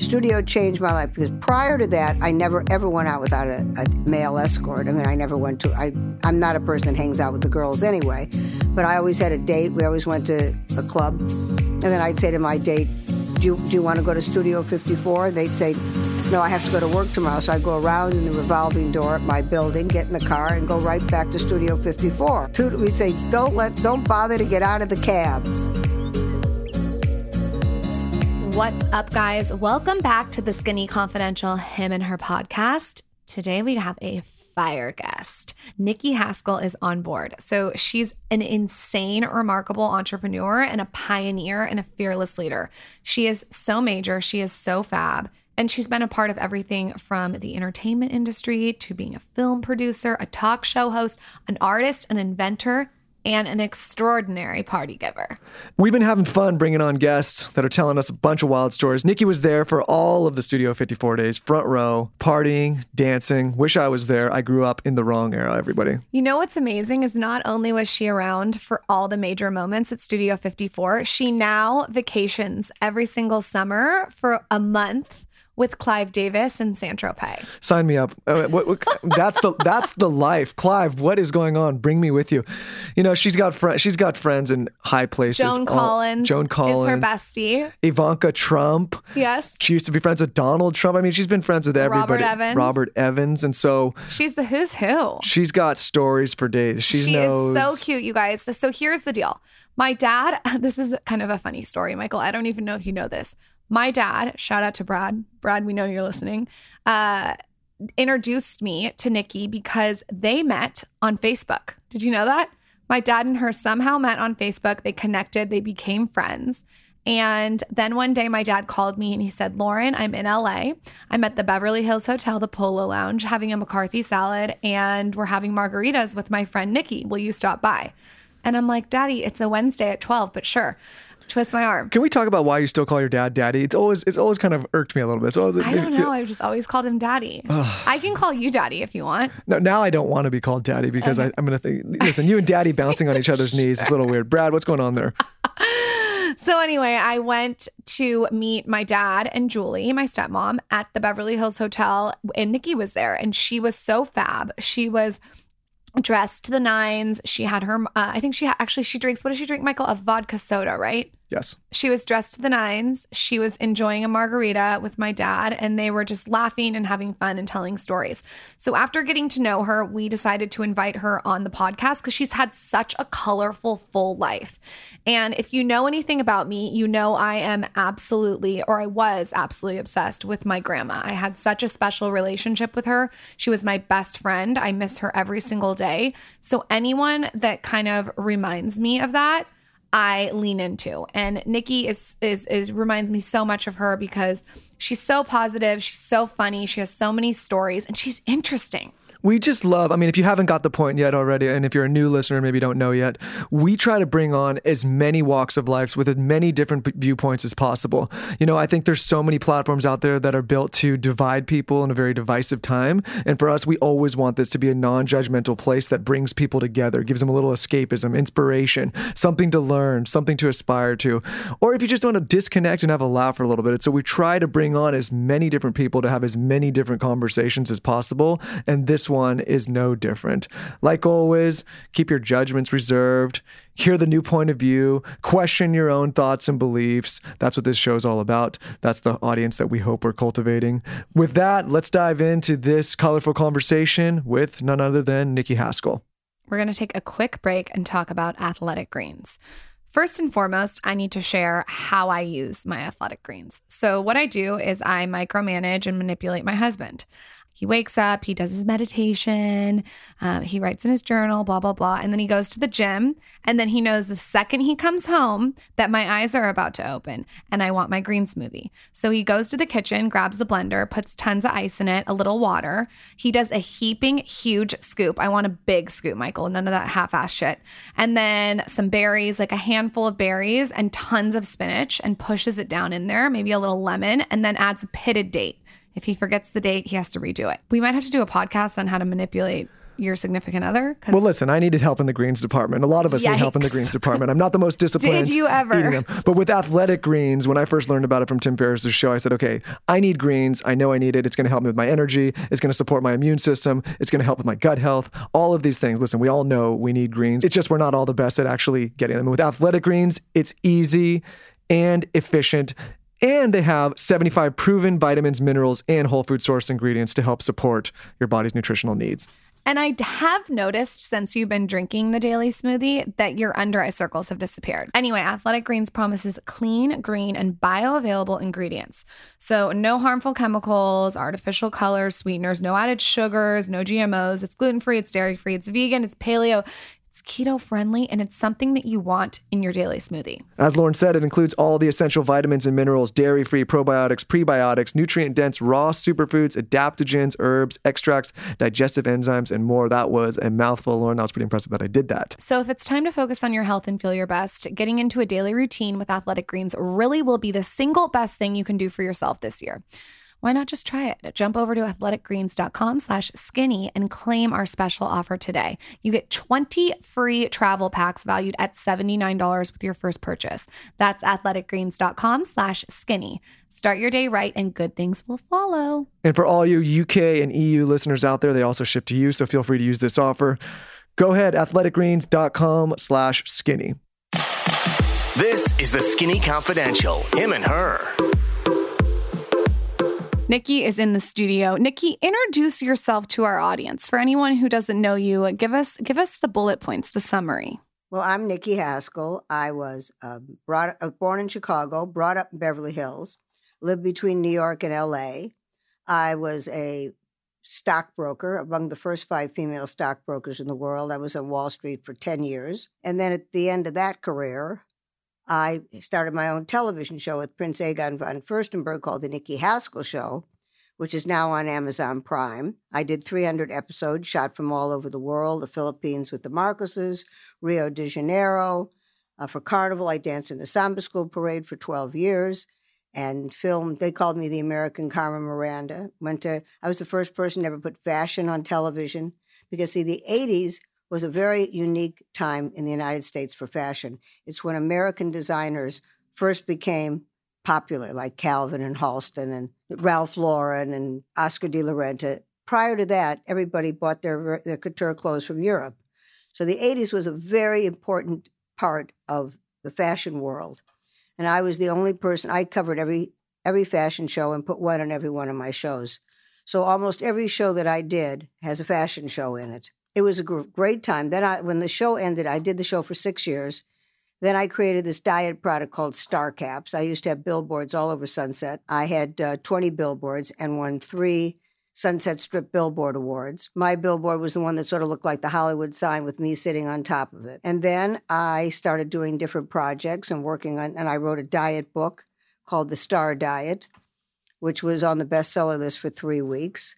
Studio changed my life because prior to that, I never ever went out without a, a, male escort. I mean, I never went to. I I'm not a person that hangs out with the girls anyway, but I always had a date. We always went to a club, and then I'd say to my date, "Do you, do you want to go to Studio 54?" They'd say, "No, I have to go to work tomorrow." So I go around in the revolving door at my building, get in the car, and go right back to Studio 54. We say, "Don't let, don't bother to get out of the cab." What's up, guys? Welcome back to the Skinny Confidential Him and Her podcast. Today we have a fire guest. Nikki Haskell is on board. So she's an insane, remarkable entrepreneur and a pioneer and a fearless leader. She is so major, she is so fab. And she's been a part of everything from the entertainment industry to being a film producer, a talk show host, an artist, an inventor, and an extraordinary party giver. We've been having fun bringing on guests that are telling us a bunch of wild stories. Nikki was there for all of the Studio 54 days, front row, partying, dancing. Wish I was there. I grew up in the wrong era, everybody. You know what's amazing is not only was she around for all the major moments at Studio 54, she now vacations every single summer for a month with Clive Davis and San Tropez. Sign me up. Uh, what, what, that's the that's the life, Clive. What is going on? Bring me with you. You know she's got friends. She's got friends in high places. Joan Collins. Joan Collins is her bestie. Ivanka Trump. Yes. She used to be friends with Donald Trump. I mean, she's been friends with everybody. Robert Evans. Robert Evans, and so she's the who's who. She's got stories for days. She, she knows. is so cute, you guys. So here's the deal. My dad. This is kind of a funny story, Michael. I don't even know if you know this my dad, shout out to Brad. Brad, we know you're listening. Uh, introduced me to Nikki because they met on Facebook. Did you know that? My dad and her somehow met on Facebook. They connected, they became friends. And then one day, my dad called me and he said, Lauryn, I'm in LA. I'm at the Beverly Hills Hotel, the Polo Lounge, having a McCarthy salad, and we're having margaritas with my friend Nikki. Will you stop by? And I'm like, Daddy, it's a Wednesday at 12, but sure twist my arm. Can we talk about why you still call your dad daddy? It's always it's always kind of irked me a little bit. So I, was, I don't know. I've just always called him daddy. I can call you daddy if you want. No, now I don't want to be called daddy because okay. I, I'm going to think. Listen, you and daddy bouncing on each other's knees is a little weird. Brad, what's going on there? So anyway, I went to meet my dad and Julie, my stepmom, at the Beverly Hills Hotel, and Nikki was there, and she was so fab. She was dressed to the nines. She had her. Uh, I think she ha- actually she drinks. What does she drink, Michael? A vodka soda, right? Yes. She was dressed to the nines. She was enjoying a margarita with my dad, and they were just laughing and having fun and telling stories. So, after getting to know her, we decided to invite her on the podcast because she's had such a colorful, full life. And if you know anything about me, you know I am absolutely, or I was absolutely obsessed with my grandma. I had such a special relationship with her. She was my best friend. I miss her every single day. So, anyone that kind of reminds me of that, I lean into. And Nikki is is is reminds me so much of her because she's so positive, she's so funny, she has so many stories and she's interesting we just love, I mean, if you haven't got the point yet already, and if you're a new listener, maybe don't know yet, we try to bring on as many walks of life with as many different viewpoints as possible. You know, I think there's so many platforms out there that are built to divide people in a very divisive time. And for us, we always want this to be a non judgmental place that brings people together, gives them a little escapism, inspiration, something to learn, something to aspire to. Or if you just want to disconnect and have a laugh for a little bit. So we try to bring on as many different people to have as many different conversations as possible. And this one is no different. Like always, keep your judgments reserved, hear the new point of view, question your own thoughts and beliefs. That's what this show is all about. That's the audience that we hope we're cultivating. With that, let's dive into this colorful conversation with none other than Nikki Haskell. We're going to take a quick break and talk about athletic greens. First and foremost, I need to share how I use my athletic greens. So, what I do is I micromanage and manipulate my husband. He wakes up, he does his meditation, um, he writes in his journal, blah, blah, blah. And then he goes to the gym. And then he knows the second he comes home that my eyes are about to open and I want my green smoothie. So he goes to the kitchen, grabs the blender, puts tons of ice in it, a little water. He does a heaping huge scoop. I want a big scoop, Michael, none of that half ass shit. And then some berries, like a handful of berries and tons of spinach, and pushes it down in there, maybe a little lemon, and then adds a pitted date. If he forgets the date, he has to redo it. We might have to do a podcast on how to manipulate your significant other? Well, listen, I needed help in the greens department. A lot of us need help in the greens department. I'm not the most disciplined. Did you ever? But with athletic greens, when I first learned about it from Tim Ferriss's show, I said, okay, I need greens. I know I need it. It's going to help me with my energy. It's going to support my immune system. It's going to help with my gut health. All of these things. Listen, we all know we need greens. It's just we're not all the best at actually getting them. With athletic greens, it's easy and efficient. And they have 75 proven vitamins, minerals, and whole food source ingredients to help support your body's nutritional needs. And I have noticed since you've been drinking the daily smoothie that your under eye circles have disappeared. Anyway, Athletic Greens promises clean, green, and bioavailable ingredients. So, no harmful chemicals, artificial colors, sweeteners, no added sugars, no GMOs. It's gluten free, it's dairy free, it's vegan, it's paleo, it's keto friendly, and it's something that you want in your daily smoothie. As Lauryn said, it includes all the essential vitamins and minerals, dairy free probiotics, prebiotics, nutrient dense raw superfoods, adaptogens, herbs, extracts, digestive enzymes, and more. That was a mouthful, Lauryn. I was pretty impressive that I did that. So, if it's time to focus on your health and feel your best, getting into a daily routine with Athletic Greens really will be the single best thing you can do for yourself this year. Why not just try it? Jump over to athleticgreens.com slash skinny and claim our special offer today. You get 20 free travel packs valued at $79 with your first purchase. That's athleticgreens.com slash skinny. Start your day right and good things will follow. And for all you UK and EU listeners out there, they also ship to you, so feel free to use this offer. Go ahead, athleticgreens.com slash skinny. This is the Skinny Confidential. Him and her. Nikki is in the studio. Nikki, introduce yourself to our audience. For anyone who doesn't know you, give us give us the bullet points, the summary. Well, I'm Nikki Haskell. I was um, brought uh, born in Chicago, brought up in Beverly Hills, lived between New York and L.A. I was a stockbroker, among the first five female stockbrokers in the world. I was on Wall Street for 10 years. And then at the end of that career, I started my own television show with Prince Egon von Furstenberg called The Nikki Haskell Show, which is now on Amazon Prime. I did 300 episodes shot from all over the world the Philippines with the Marcoses, Rio de Janeiro. Uh, for Carnival, I danced in the Samba School Parade for 12 years and filmed. They called me the American Carmen Miranda. Went to. I was the first person to ever put fashion on television because see, the '80s was a very unique time in the United States for fashion. It's when American designers first became popular, like Calvin and Halston and Ralph Lauren and Oscar de la Renta. Prior to that, everybody bought their, their couture clothes from Europe. So the 80s was a very important part of the fashion world. And I was the only person, I covered every, every fashion show and put one on every one of my shows. So almost every show that I did has a fashion show in it. It was a gr- great time. Then I, when the show ended, I did the show for six years. Then I created this diet product called Star Caps. I used to have billboards all over Sunset. I had uh, 20 billboards and won three Sunset Strip Billboard Awards. My billboard was the one that sort of looked like the Hollywood sign with me sitting on top of it. And then I started doing different projects and working on, and I wrote a diet book called The Star Diet, which was on the bestseller list for three weeks.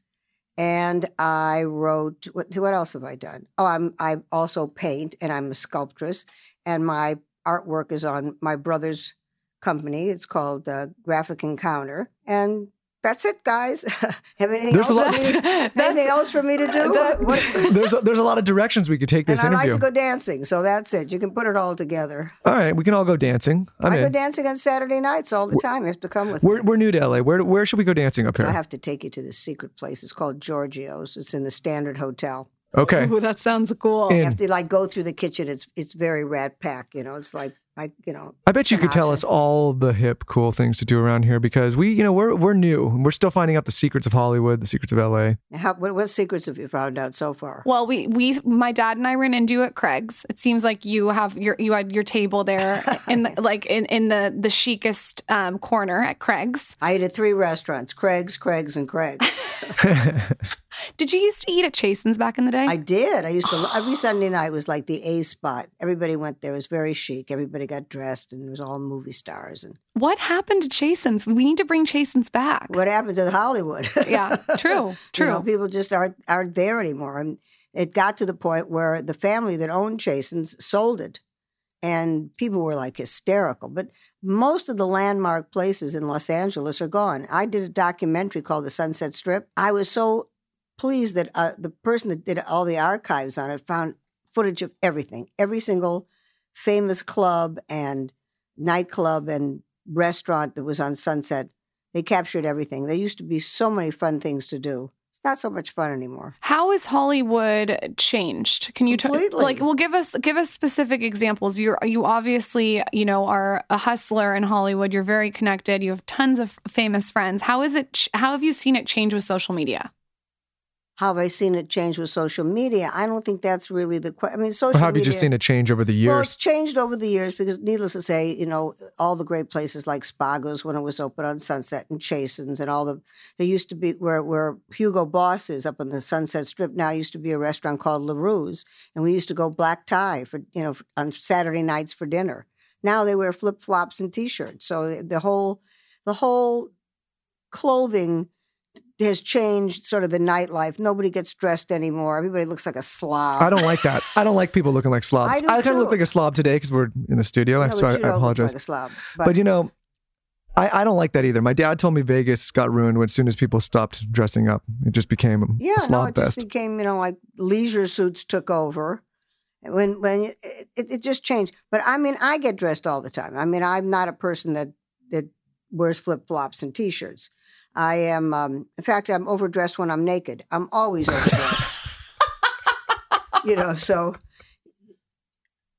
And I wrote, what, what else have I done? Oh, I'm, I also paint and I'm a sculptress. And my artwork is on my brother's company. It's called uh, Graphic Encounter. And that's it, guys. Have anything There's a else lot- for me to, anything else for me to do? What- there's a, there's a lot of directions we could take and this I like to go dancing, so that's it. You can put it all together. all right, we can all go dancing. I'm I go dancing on Saturday nights all the time. You have to come with We're, me. we're new to LA. Where where should we go dancing up here? I have to take you to this secret place. It's called Giorgio's. It's in the Standard Hotel. okay. Ooh, that sounds cool. In. You have to like go through the kitchen. It's it's very rat pack. You know, it's like like you know. I bet you could tell us all the hip, cool things to do around here because we, you know, we're we're new. We're still finding out the secrets of Hollywood, the secrets of LA. How, what, what secrets have you found out so far? Well, we we my dad and I ran into you at Craig's. It seems like you have your you had your table there in the, like in, in the the chicest um, corner at Craig's. I ate at three restaurants: Craig's, Craig's, and Craig's. Did you used to eat at Chasen's back in the day? I did. I used to every Sunday night was like the A spot. Everybody went there. It was very chic. Everybody got dressed, and it was all movie stars. And what happened to Chasen's? We need to bring Chasen's back. what happened to the Hollywood? Yeah, true, true. You know, people just aren't aren't there anymore. And it got to the point where the family that owned Chasen's sold it, and people were like hysterical. But most of the landmark places in Los Angeles are gone. I did a documentary called The Sunset Strip. I was so pleased that uh, the person that did all the archives on it found footage of everything, every single famous club and nightclub and restaurant that was on Sunset. They captured everything. There used to be so many fun things to do. It's not so much fun anymore. How has Hollywood changed? Can you t- Completely. like well give us give us specific examples. You're you obviously, you know, are a hustler in Hollywood. You're very connected. You have tons of famous friends. How is it how have you seen it change with social media? How have I seen it change with social media? I don't think that's really the question. I mean, social Or have you just seen it change over the years? Well, it's changed over the years because, needless to say, you know, all the great places like Spago's when it was open on Sunset and Chasen's and all the, there used to be where where Hugo Boss is up on the Sunset Strip now used to be a restaurant called LaRue's, and we used to go black tie for you know on Saturday nights for dinner. Now they wear flip flops and t-shirts, so the whole the whole clothing has changed sort of the nightlife. Nobody gets dressed anymore. Everybody looks like a slob. I don't like that. I don't like people looking like slobs. I do kind of look like a slob today because we're in the studio, No, so I, I apologize. Like slob, But, you know, I, I don't like that either. My dad told me Vegas got ruined when as soon as people stopped dressing up. It just became a, Yeah, a no, slob it just fest. became you know like leisure suits took over. When when it, it, it just changed. But I mean, I get dressed all the time. I mean, I'm not a person that that wears flip flops and t-shirts. I am. Um, in fact, I'm overdressed when I'm naked. I'm always overdressed. you know, so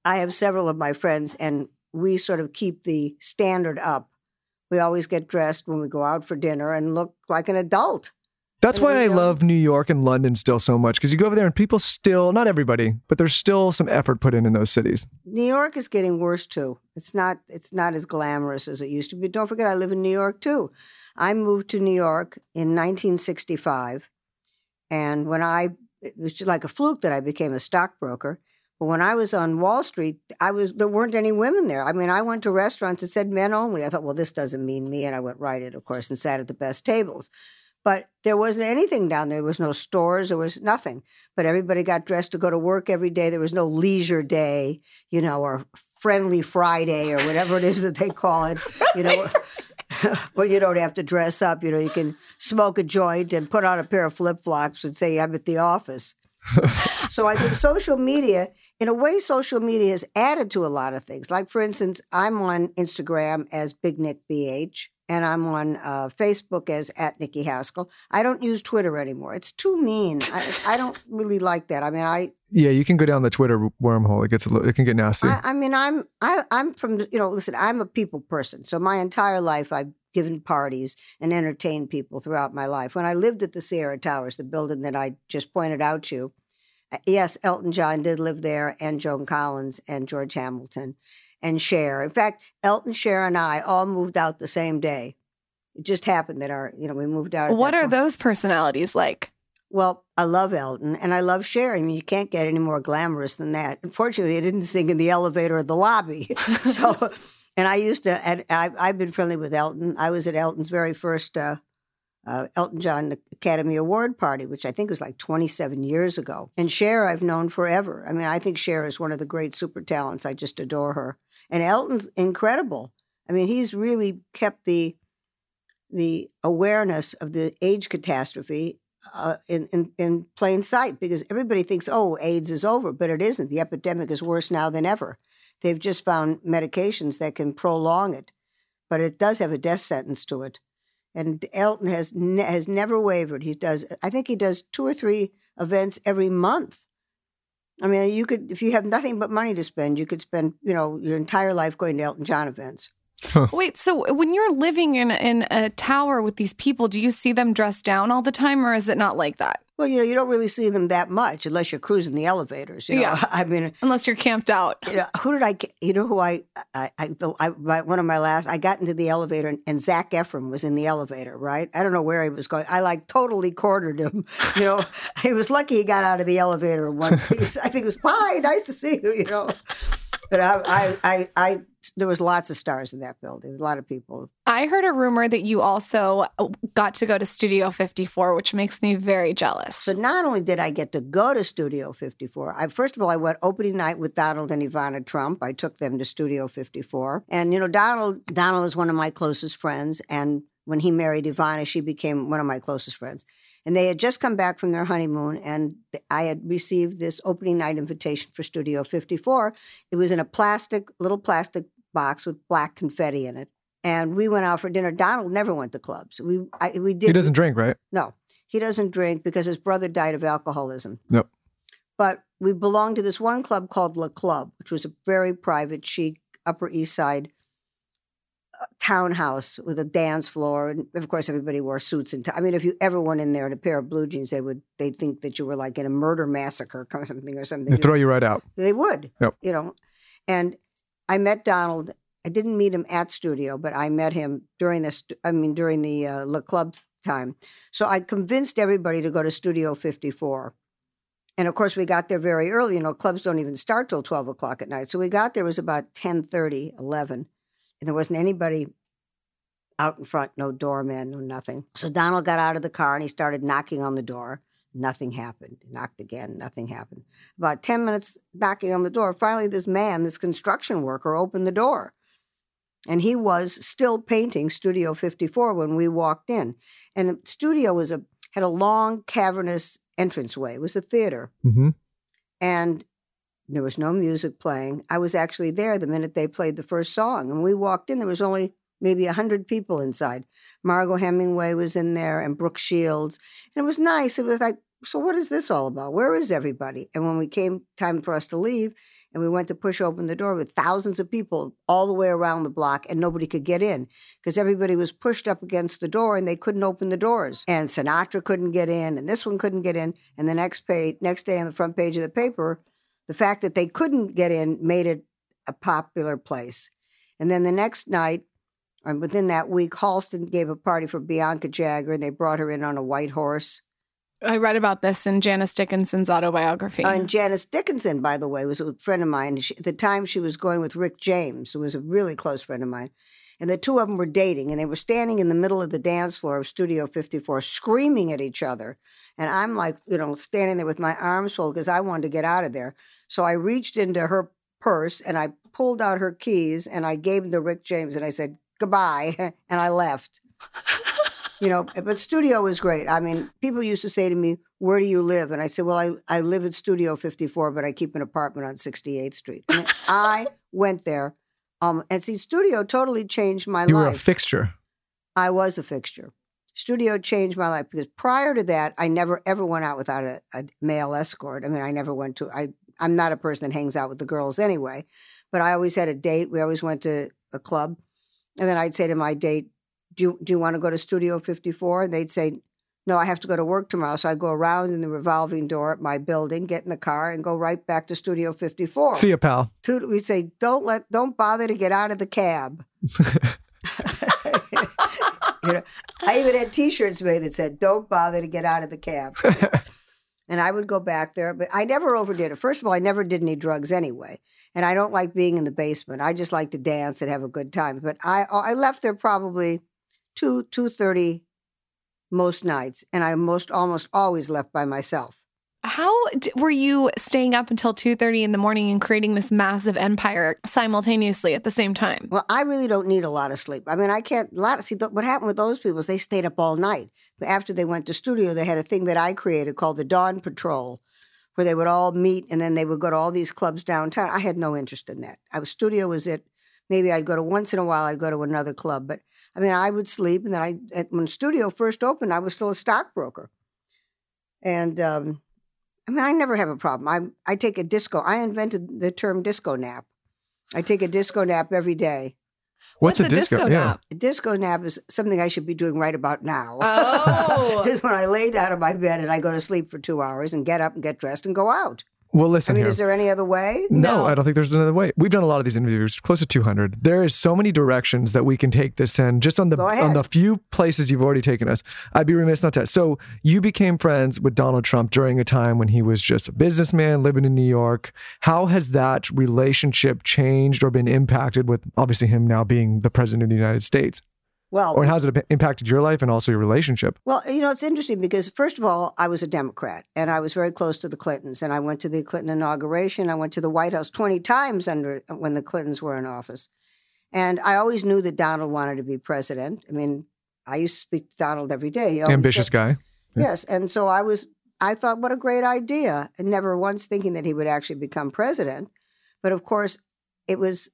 I have several of my friends, and we sort of keep the standard up. We always get dressed when we go out for dinner and look like an adult. That's And why I love New York and London still so much because you go over there and people still, not everybody, but there's still some effort put in in those cities. New York is getting worse too. It's not it's not as glamorous as it used to be. Don't forget I live in New York too. I moved to New York in 1965 and when I it was like a fluke that I became a stockbroker. But when I was on Wall Street, I was there weren't any women there. I mean, I went to restaurants that said men only. I thought, well, this doesn't mean me, and I went right in, of course, and sat at the best tables. But there wasn't anything down there. There was no stores. There was nothing. But everybody got dressed to go to work every day. There was no leisure day, you know, or friendly Friday or whatever it is that they call it, you know. But you don't have to dress up. You know, you can smoke a joint and put on a pair of flip flops and say, I'm at the office. so I think social media, in a way, social media has added to a lot of things. Like, for instance, I'm on Instagram as Big Nick BH, and I'm on uh, Facebook as at Nikki Haskell. I don't use Twitter anymore. It's too mean. I, I don't really like that. I mean, I Yeah, you can go down the Twitter wormhole. It gets a little, it can get nasty. I, I mean, I'm I, I'm from you know. Listen, I'm a people person. So my entire life, I've given parties and entertained people throughout my life. When I lived at the Sierra Towers, the building that I just pointed out to you, uh, yes, Elton John did live there, and Joan Collins and George Hamilton, and Cher. In fact, Elton, Cher, and I all moved out the same day. It just happened that our, you know, we moved out. What are point. those personalities like? Well, I love Elton and I love Cher. I mean, you can't get any more glamorous than that. Unfortunately, I didn't sing in the elevator or the lobby. so, and I used to, and I, I've been friendly with Elton. I was at Elton's very first uh, uh, Elton John Academy Award party, which I think was like 27 years ago. And Cher, I've known forever. I mean, I think Cher is one of the great super talents. I just adore her. And Elton's incredible. I mean, he's really kept the the awareness of the AIDS catastrophe uh, in, in, in plain sight because everybody thinks, oh, AIDS is over, but it isn't. The epidemic is worse now than ever. They've just found medications that can prolong it, but it does have a death sentence to it. And Elton has ne- has never wavered. He does, I think he does two or three events every month. I mean, you could if you have nothing but money to spend, you could spend you know your entire life going to Elton John events. Wait, so when you're living in in a tower with these people, do you see them dressed down all the time, or is it not like that? Well, you know, you don't really see them that much unless you're cruising the elevators. You know? Yeah. I mean, Unless you're camped out. you know, who did I? get- You know who I? I, I, the, I my, one of my last. I got into the elevator and, and Zac Efron was in the elevator. Right? I don't know where he was going. I like totally cornered him. You know, he was lucky he got out of the elevator in one piece. I think it was hi, nice to see you. You know, but I, I, I, I there was lots of stars in that building. A lot of people. I heard a rumor that you also uh, got to go to Studio 54, which makes me very jealous. So not only did I get to go to Studio 54, I first of all I went opening night with Donald and Ivana Trump. I took them to Studio 54, and you know Donald Donald is one of my closest friends, and when he married Ivana, she became one of my closest friends. And they had just come back from their honeymoon, and I had received this opening night invitation for Studio 54. It was in a plastic, little plastic box with black confetti in it. And we went out for dinner. Donald never went to clubs. We I, we did. He doesn't drink, right? No, he doesn't drink because his brother died of alcoholism. Yep. But we belonged to this one club called Le Club, which was a very private, chic, Upper East Side townhouse with a dance floor, and of course everybody wore suits and. T- I mean, if you ever went in there in a pair of blue jeans, they would they think that you were like in a murder massacre or something or something. They throw you right out. They would. Yep. You know, and I met Donald. I didn't meet him at studio, but I met him during this. I mean, during the uh, Le Club time. So I convinced everybody to go to Studio 54. And of course, we got there very early. You know, clubs don't even start till 12 o'clock at night. So we got there it was about 10:30, 11, and there wasn't anybody out in front, no doorman, no nothing. So Donald got out of the car and he started knocking on the door. Nothing happened. He knocked again, nothing happened. About 10 minutes knocking on the door, finally, this man, this construction worker, opened the door. And he was still painting Studio 54 when we walked in. And the studio was a had a long, cavernous entranceway. It was a theater. hmm And there was no music playing. I was actually there the minute they played the first song. And we walked in, there was only maybe 100 people inside. Margaux Hemingway was in there and Brooke Shields. And it was nice. It was like, so what is this all about? Where is everybody? And when we came time for us to leave, and we went to push open the door with thousands of people all the way around the block, and nobody could get in because everybody was pushed up against the door and they couldn't open the doors. And Sinatra couldn't get in, and this one couldn't get in. And the next page, next day on the front page of the paper, the fact that they couldn't get in made it a popular place. And then the next night, and within that week, Halston gave a party for Bianca Jagger, and they brought her in on a white horse. I read about this in Janice Dickinson's autobiography. Uh, and Janice Dickinson, by the way, was a friend of mine. She, at the time, she was going with Rick James, who was a really close friend of mine. And the two of them were dating, and they were standing in the middle of the dance floor of Studio 54, screaming at each other. And I'm like, you know, standing there with my arms folded because I wanted to get out of there. So I reached into her purse and I pulled out her keys and I gave them to Rick James and I said, goodbye. And I left. you know, but studio was great. I mean, people used to say to me, Where do you live? And I said, Well, I, I live at Studio 54, but I keep an apartment on 68th Street. And I went there. Um, and see, studio totally changed my life. You were a fixture. I was a fixture. Studio changed my life because prior to that, I never ever went out without a, a male escort. I mean, I never went to. I I'm not a person that hangs out with the girls anyway, but I always had a date. We always went to a club, and then I'd say to my date, "Do you, do you want to go to Studio 54?" And they'd say, "No, I have to go to work tomorrow." So I'd go around in the revolving door at my building, get in the car, and go right back to Studio 54. See you, pal. We say, "Don't let, don't bother to get out of the cab." you know, I even had T-shirts made that said, "Don't bother to get out of the cab." and I would go back there, but I never overdid it. First of all, I never did any drugs anyway, and I don't like being in the basement. I just like to dance and have a good time. But I I left there probably two two thirty most nights, and I most almost always left by myself. How d- were you staying up until 2:30 in the morning and creating this massive empire simultaneously at the same time? Well, I really don't need a lot of sleep. I mean, I can't. A lot. See, th- what happened with those people is they stayed up all night. After they went to studio, they had a thing that I created called the Dawn Patrol, where they would all meet and then they would go to all these clubs downtown. I had no interest in that. I was studio was it. Maybe I'd go to once in a while. I'd go to another club, but I mean, I would sleep, and then I when studio first opened, I was still a stockbroker, and um, I mean, I never have a problem. I I take a disco. I invented the term disco nap. I take a disco nap every day. What's, a, disco? yeah. nap? A disco nap is something I should be doing right about now. Oh. is when I lay down in my bed and I go to sleep for two hours and get up and get dressed and go out. Well, listen. I mean, here. is there any other way? No, No. I don't think there's another way. We've done a lot of these interviews, close to 200. There is so many directions that we can take this in. Just on the on the few places you've already taken us, I'd be remiss not to. So you became friends with Donald Trump during a time when he was just a businessman living in New York. How has that relationship changed or been impacted with obviously him now being the president of the United States? Well, Or how has it impacted your life and also your relationship? Well, you know, it's interesting because, first of all, I was a Democrat and I was very close to the Clintons. And I went to the Clinton inauguration. I went to the White House 20 times under when the Clintons were in office. And I always knew that Donald wanted to be president. I mean, I used to speak to Donald every day. Ambitious said- guy. Yes. And so I was, I thought, what a great idea. And never once thinking that he would actually become president. But of course, it was,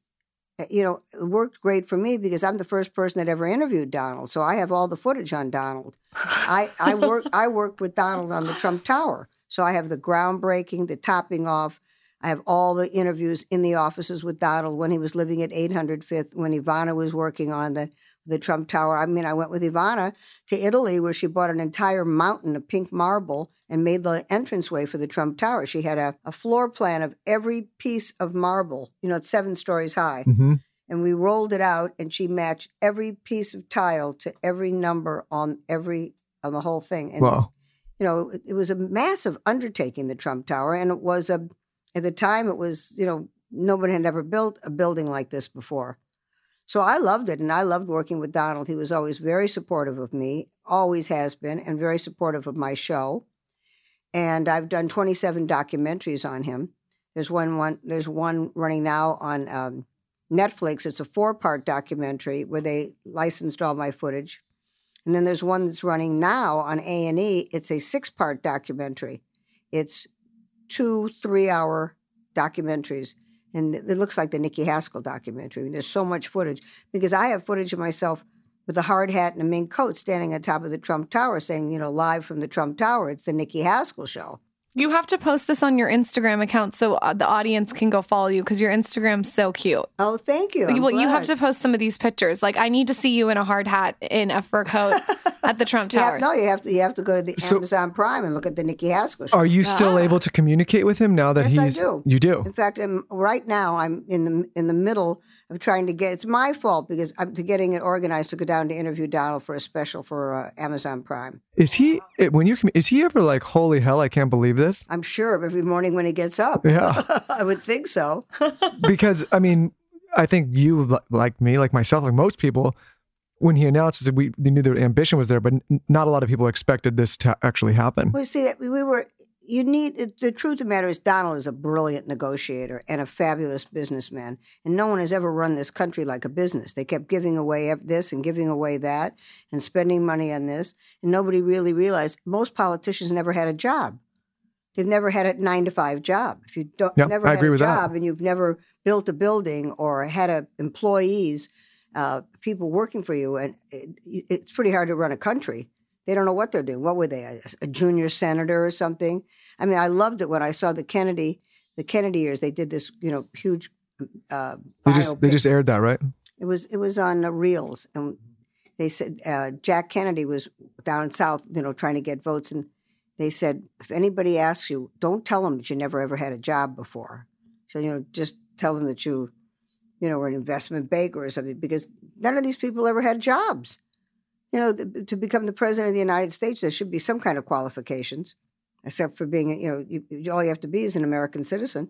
Eh, you know, it worked great for me because I'm the first person that ever interviewed Donald. So I have all the footage on Donald. I, I work I worked with Donald on the Trump Tower. So I have the groundbreaking, the topping off. I have all the interviews in the offices with Donald when he was living at 800 Fifth, when Ivana was working on the the Trump Tower. I mean, I went with Ivana to Italy where she bought an entire mountain of pink marble and made the entranceway for the Trump Tower. She had a, a floor plan of every piece of marble. You know, it's seven stories high hmm and we rolled it out and she matched every piece of tile to every number on every on the whole thing and Wow. you know it, it was a massive undertaking the trump tower and it was a at the time it was you know nobody had ever built a building like this before so i loved it and i loved working with donald he was always very supportive of me always has been and very supportive of my show and i've done 27 documentaries on him there's one one there's one running now on um, Netflix. It's a four part documentary where they licensed all my footage. And then there's one that's running now on A and E. It's a six part documentary. It's two three hour documentaries, and it looks like the Nikki Haskell documentary. I mean, there's so much footage because I have footage of myself with a hard hat and a mink coat standing on top of the Trump Tower, saying, you know, live from the Trump Tower. It's the Nikki Haskell show. You have to post this on your Instagram account so uh, the audience can go follow you because your Instagram's so cute. Oh, thank you. I'm well, you have to post some of these pictures. Like, I need to see you in a hard hat in a fur coat at the Trump Tower. no, you have to. You have to go to the So- Amazon Prime and look at the Nikki Haskell show. Are you still able to communicate with him now that Yes, I do. you do? In fact, I'm, right now I'm in the in the middle of trying to get. It's my fault because I'm to getting it organized to go down to interview Donald for a special for uh, Amazon Prime. Is he when you're is he ever like holy hell I can't believe this? I'm sure every morning when he gets up. Yeah. I would think so. because I mean, I think you like me, like myself, like most people, when he announced that we knew the ambition was there, but n- not a lot of people expected this to actually happen. Well, see, we were. You need the truth of the matter is Donald is a brilliant negotiator and a fabulous businessman, and no one has ever run this country like a business. They kept giving away this and giving away that, and spending money on this, and nobody really realized most politicians never had a job. They've never had a nine to five job. If you don't Yep, never I had a with that. job and you've never built a building or had a employees, uh, people working for you, and it, it's pretty hard to run a country. They don't know what they're doing. What were they? A, a junior senator or something? I mean, I loved it when I saw the Kennedy, the Kennedy years. They did this, you know, huge. Uh, They just they just aired that, right? It was it was on uh, Reelz, and they said uh, Jack Kennedy was down south, you know, trying to get votes, and they said if anybody asks you, don't tell them that you never ever had a job before. So you know, just tell them that you, you know, were an investment banker or something, because none of these people ever had jobs. You know, th- to become the president of the United States, there should be some kind of qualifications, except for being, you know, you, you- all you have to be is an American citizen.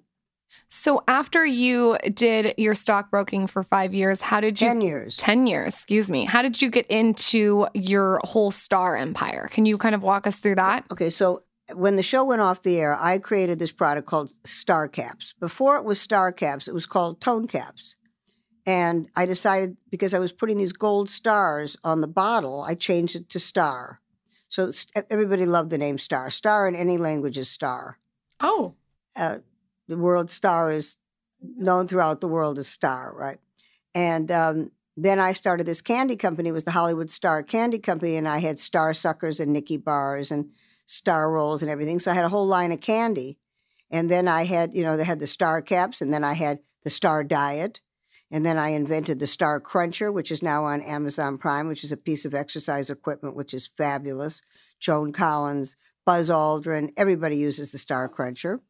So after you did your stockbroking for five years, how did you? Ten years. 10 years, excuse me. How did you get into your whole star empire? Can you kind of walk us through that? Okay, so when the show went off the air, I created this product called Star Caps. Before it was Star Caps, it was called Tone Caps. And I decided because I was putting these gold stars on the bottle, I changed it to Star. So everybody loved the name Star. Star in any language is Star. Oh. Uh, the word Star is known throughout the world as Star, right? And um, then I started this candy company. It was the Hollywood Star Candy Company, and I had Star Suckers and Nikki Bars and star rolls and everything. So I had a whole line of candy. And then I had, you know, they had the star caps, and then I had the star diet. And then I invented the Star Cruncher, which is now on Amazon Prime, which is a piece of exercise equipment, which is fabulous. Joan Collins, Buzz Aldrin, everybody uses the Star Cruncher.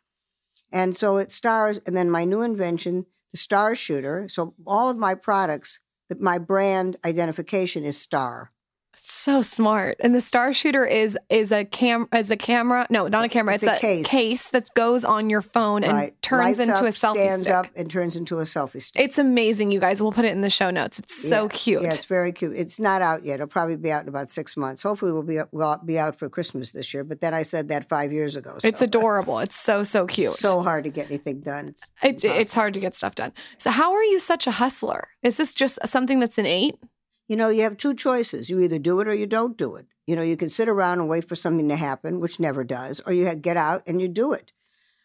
And so it stars, and then my new invention, the Star Shooter. So all of my products, my brand identification is Star. So smart. And the star shooter is is a cam is a camera. No, not a camera. It's It's, a a, case. case. that goes on your phone and right? turns Lights into a up, selfie stands stick. up, and turns into a selfie stick. It's amazing, you guys. We'll put it in the show notes. It's so cute. Yeah, it's very cute. It's not out yet. It'll probably be out in about six months. Hopefully, we'll be we'll be out for Christmas this year. But then I said that five years ago. It's adorable. It's so so cute. so hard to get anything done. It's, It, it's hard to get stuff done. So how are you such a hustler? Is this just something that's innate? You know, you have two choices. You either do it or you don't do it. You know, you can sit around and wait for something to happen, which never does, or you get out and you do it.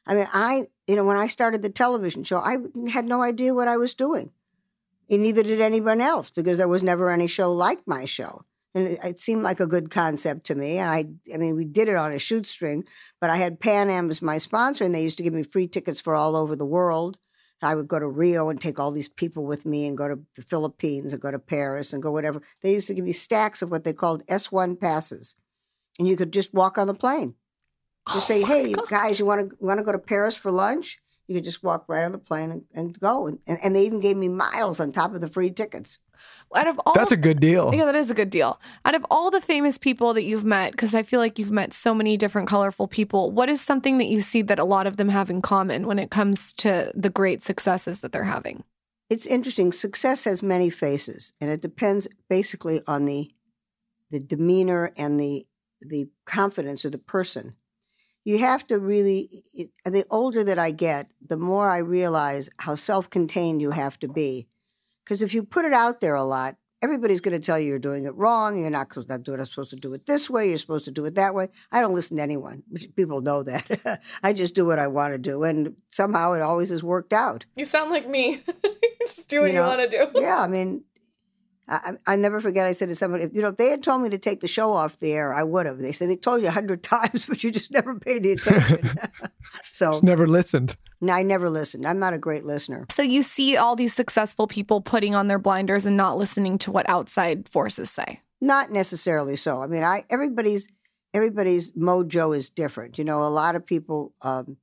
I mean, I, you know, when I started the television show, I had no idea what I was doing. And neither did anyone else because there was never any show like my show. And it, seemed like a good concept to me. And I, I mean, we did it on a shoestring, but I had Pan Am as my sponsor, and they used to give me free tickets for all over the world. I would go to Rio and take all these people with me and go to the Philippines and go to Paris and go whatever. They used to give me stacks of what they called S1 passes. And you could just walk on the plane. Just say, oh hey, you guys, you want to want to go to Paris for lunch? You could just walk right on the plane and, and go. And, and they even gave me miles on top of the free tickets. Out of all That's a good deal. Yeah, that is a good deal. Out of all the famous people that you've met, because I feel like you've met so many different colorful people, what is something that you see that a lot of them have in common when it comes to the great successes that they're having? It's interesting. Success has many faces, and it depends basically on the the demeanor and the the confidence of the person. You have to really. The older that I get, the more I realize how self-contained you have to be, because if you put it out there a lot, everybody's going to tell you you're doing it wrong. You're not supposed to do it. Supposed to do it this way. You're supposed to do it that way. I don't listen to anyone. People know that. I just do what I want to do, and somehow it always has worked out. You sound like me. Just do what you know, do. yeah, I mean, I, I I never forget. I said to somebody, you know, if they had told me to take the show off the air, I would have. They said they told you a hundred times, but you just never paid any attention. so Just never listened. no, I never listened. I'm not a great listener. So you see all these successful people putting on their blinders and not listening to what outside forces say. Not necessarily so. I mean, I everybody's everybody's mojo is different. You know, a lot of people um,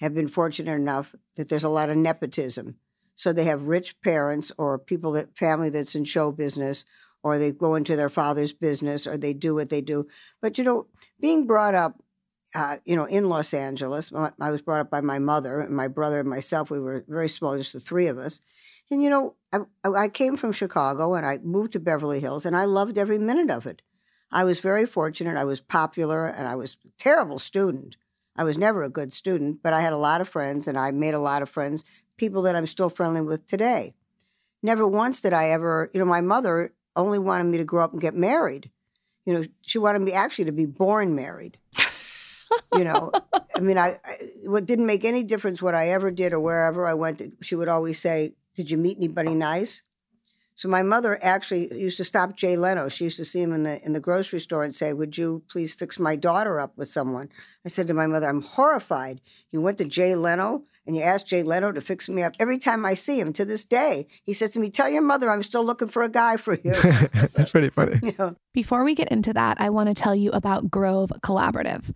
have been fortunate enough that there's a lot of nepotism. So they have rich parents or people that family that's in show business, or they go into their father's business, or they do what they do. But you know, being brought up, uh, you know, in Los Angeles, I was brought up by my mother and my brother and myself. We were very small, just the three of us. And you know, I, I came from Chicago and I moved to Beverly Hills, and I loved every minute of it. I was very fortunate. I was popular, and I was a terrible student. I was never a good student, but I had a lot of friends, and I made a lot of friends, people that I'm still friendly with today. Never once did I ever, you know, my mother only wanted me to grow up and get married. You know, she wanted me actually to be born married. you know, I mean, I, I what didn't make any difference what I ever did or wherever I went. She would always say, "Did you meet anybody nice?" So my mother actually used to stop Jay Leno. She used to see him in the in the grocery store and say, "Would you please fix my daughter up with someone?" I said to my mother, "I'm horrified. You went to Jay Leno and you asked Jay Leno to fix me up. Every time I see him to this day, he says to me, "Tell your mother I'm still looking for a guy for you." That's pretty funny. you know? Before we get into that, I want to tell you about Grove Collaborative.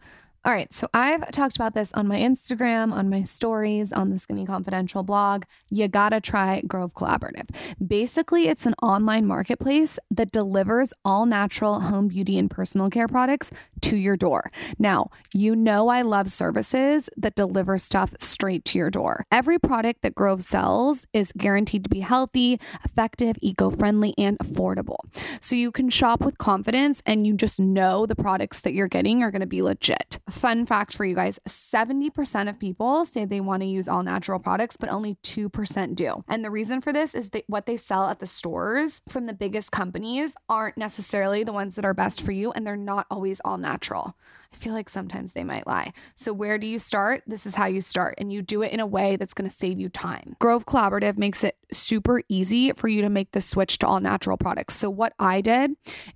All right, so I've talked about this on my Instagram, on my stories, on the Skinny Confidential blog. You gotta try Grove Collaborative. Basically, it's an online marketplace that delivers all natural home beauty and personal care products to your door. Now, you know I love services that deliver stuff straight to your door. Every product that Grove sells is guaranteed to be healthy, effective, eco friendly, and affordable. So you can shop with confidence and you just know the products that you're getting are to be legit. Fun fact for you guys 70% of people say they want to use all natural products, but only 2% do. And the reason for this is that what they sell at the stores from the biggest companies aren't necessarily the ones that are best for you, and they're not always all natural. I feel like sometimes they might lie. So, where do you start? This is how you start, and you do it in a way that's going to save you time. Grove Collaborative makes it super easy for you to make the switch to all natural products. So, what I did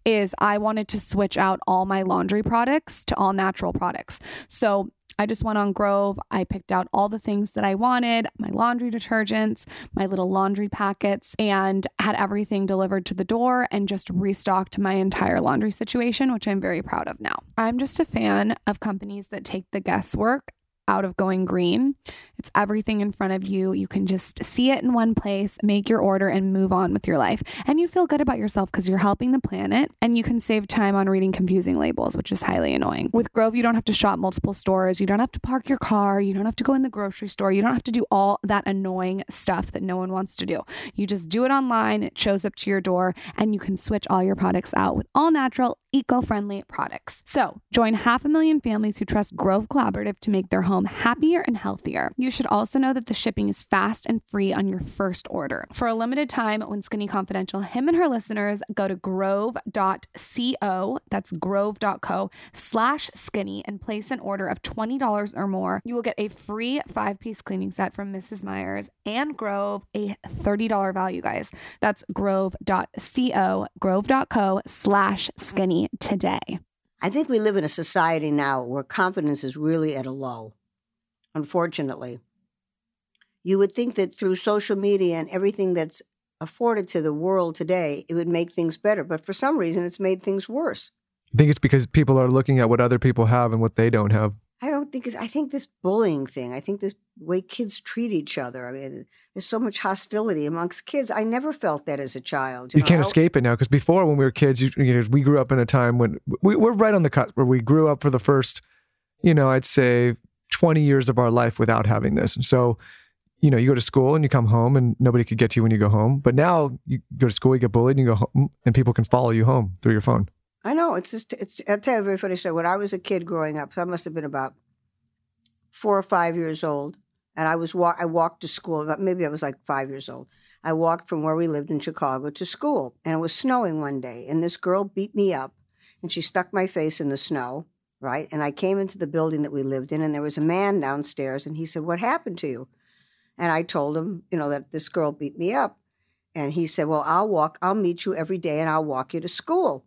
is I wanted to switch out all my laundry products to all natural products. So, I just went on Grove. I picked out all the things that I wanted my laundry detergents, my little laundry packets, and had everything delivered to the door and just restocked my entire laundry situation, which I'm very proud of now. I'm just a fan of companies that take the guesswork out of going green. It's everything in front of you. You can just see it in one place, make your order, and move on with your life. And you feel good about yourself because you're helping the planet and you can save time on reading confusing labels, which is highly annoying. With Grove, you don't have to shop multiple stores. You don't have to park your car. You don't have to go in the grocery store. You don't have to do all that annoying stuff that no one wants to do. You just do it online, it shows up to your door, and you can switch all your products out with all natural, eco friendly products. So join half a million families who trust Grove Collaborative to make their home happier and healthier. You should also know that the shipping is fast and free on your first order. For a limited time, when Skinny Confidential, him and her listeners go to grove.co, that's grove.co slash skinny, and place an order of $20 or more, you will get a free five piece cleaning set from Mrs. Meyer's and Grove, a $30 value, guys. That's grove.co, grove.co slash skinny today. I think we live in a society now where confidence is really at a low, unfortunately. You would think that through social media and everything that's afforded to the world today, it would make things better. But for some reason, it's made things worse. I think it's because people are looking at what other people have and what they don't have. I don't think it's, I think this bullying thing, I think this way kids treat each other. I mean, there's so much hostility amongst kids. I never felt that as a child. You, know? can't escape it now because before, when we were kids, you, you know, we grew up in a time when we, we're right on the cut where we grew up for the first, you know, I'd say 20 years of our life without having this. And so, you know, you go to school and you come home and nobody could get to you when you go home. But now you go to school, you get bullied, and you go home, and people can follow you home through your phone. I know. It's just, it's, I'll tell you a very funny story. When I was a kid growing up, I must have been about four or five years old, and I was wa- I walked to school. Maybe I was like five years old. I walked from where we lived in Chicago to school, and it was snowing one day. And this girl beat me up, and she stuck my face in the snow. Right, and I came into the building that we lived in, and there was a man downstairs, and he said, "What happened to you?" And I told him, you know, that this girl beat me up, and he said, "Well, I'll walk. I'll meet you every day, and I'll walk you to school."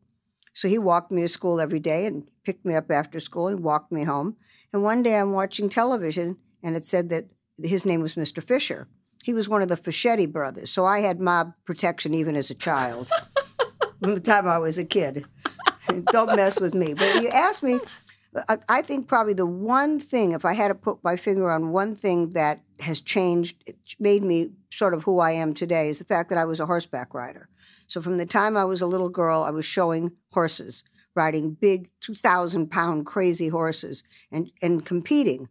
So he walked me to school every day and picked me up after school and walked me home. And one day I'm watching television and it said that his name was Mr. Fisher. He was one of the Fischetti brothers. So I had mob protection even as a child from the time I was a kid. Don't mess with me. But you asked me, I- think probably the one thing, if I had to put my finger on one thing that has changed, it made me sort of who I am today, is the fact that I was a horseback rider. So from the time I was a little girl, I was showing horses, riding big 2,000 pound crazy horses and, and competing.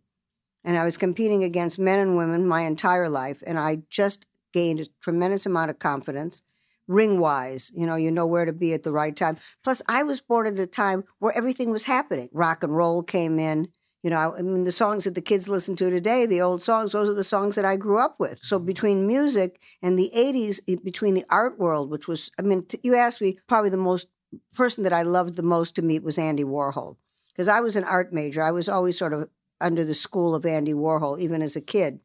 And I was competing against men and women my entire life. And I just gained a tremendous amount of confidence, ring wise. You know, you know where to be at the right time. Plus, I was born at a time where everything was happening. Rock and roll came in. You know, I mean, the songs that the kids listen to today, the old songs, those are the songs that I grew up with. So mm-hmm. between music and the 80s, between the art world, which was, I mean, t- you asked me, probably the most person that I loved the most to meet was Andy Warhol. Because I was an art major. I was always sort of under the school of Andy Warhol, even as a kid.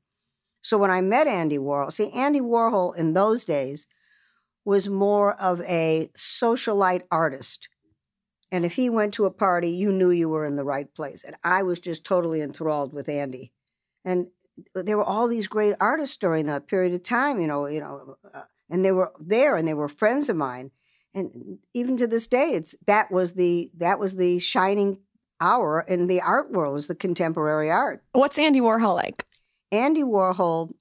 So when I met Andy Warhol, see, Andy Warhol in those days was more of a socialite artist. And if he went to a party, you knew you were in the right place. And I was just totally enthralled with Andy. And there were all these great artists during that period of time, you know, you know, uh, and they were there and they were friends of mine. And even to this day, it's that was the that was the shining hour in the art world was the contemporary art. What's Andy Warhol like? Andy Warhol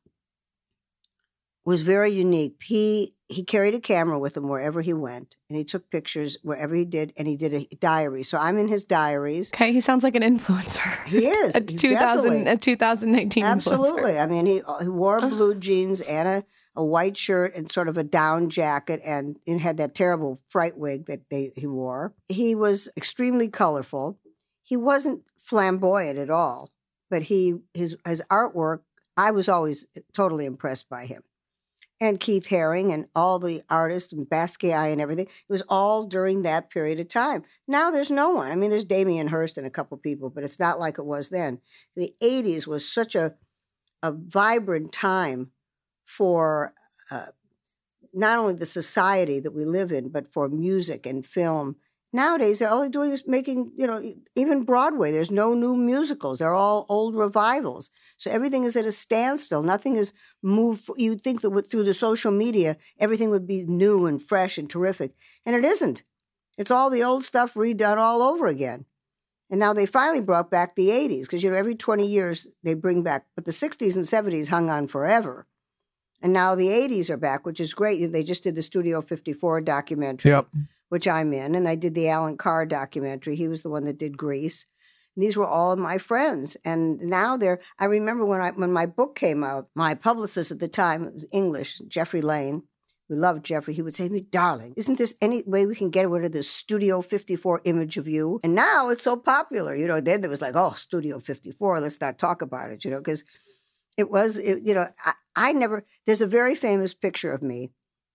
was very unique. He he carried a camera with him wherever he went, and he took pictures wherever he did, and he did a diary. So I'm in his diaries. Okay, he sounds like an influencer. He is a 2000 definitely- a 2019 influencer. Absolutely. I mean, he, uh, he wore blue jeans and a, a white shirt and sort of a down jacket, and, and had that terrible fright wig that they he wore. He was extremely colorful. He wasn't flamboyant at all, but he his his artwork. I was always totally impressed by him. And Keith Haring and all the artists and Basquiat and everything. It was all during that period of time. Now there's no one. I mean, there's Damien Hirst and a couple people, but it's not like it was then. The 80s was such a, a vibrant time for uh, not only the society that we live in, but for music and film. Nowadays, all they're doing is making, you know, even Broadway, there's no new musicals. They're all old revivals. So everything is at a standstill. Nothing is moved. You'd think that with, through the social media, everything would be new and fresh and terrific. And it isn't. It's all the old stuff redone all over again. And now they finally brought back the 80s, because, you know, every 20 years they bring back, but the 60s and 70s hung on forever. And now the 80s are back, which is great. They just did the Studio 54 documentary, Yep. Which I'm in, and I did the Allan Carr documentary. He was the one that did Grease. And these were all my friends, and now they're. I remember when I when my book came out, my publicist at the time was English, Jeffrey Lane. We loved Jeffrey. He would say to me, "Darling, isn't this any way we can get rid of this Studio 54 image of you?" And now it's so popular. You know, then there was like, "Oh, Studio 54. Let's not talk about it." You know, because it was, it, you know, I, I never, there's a very famous picture of me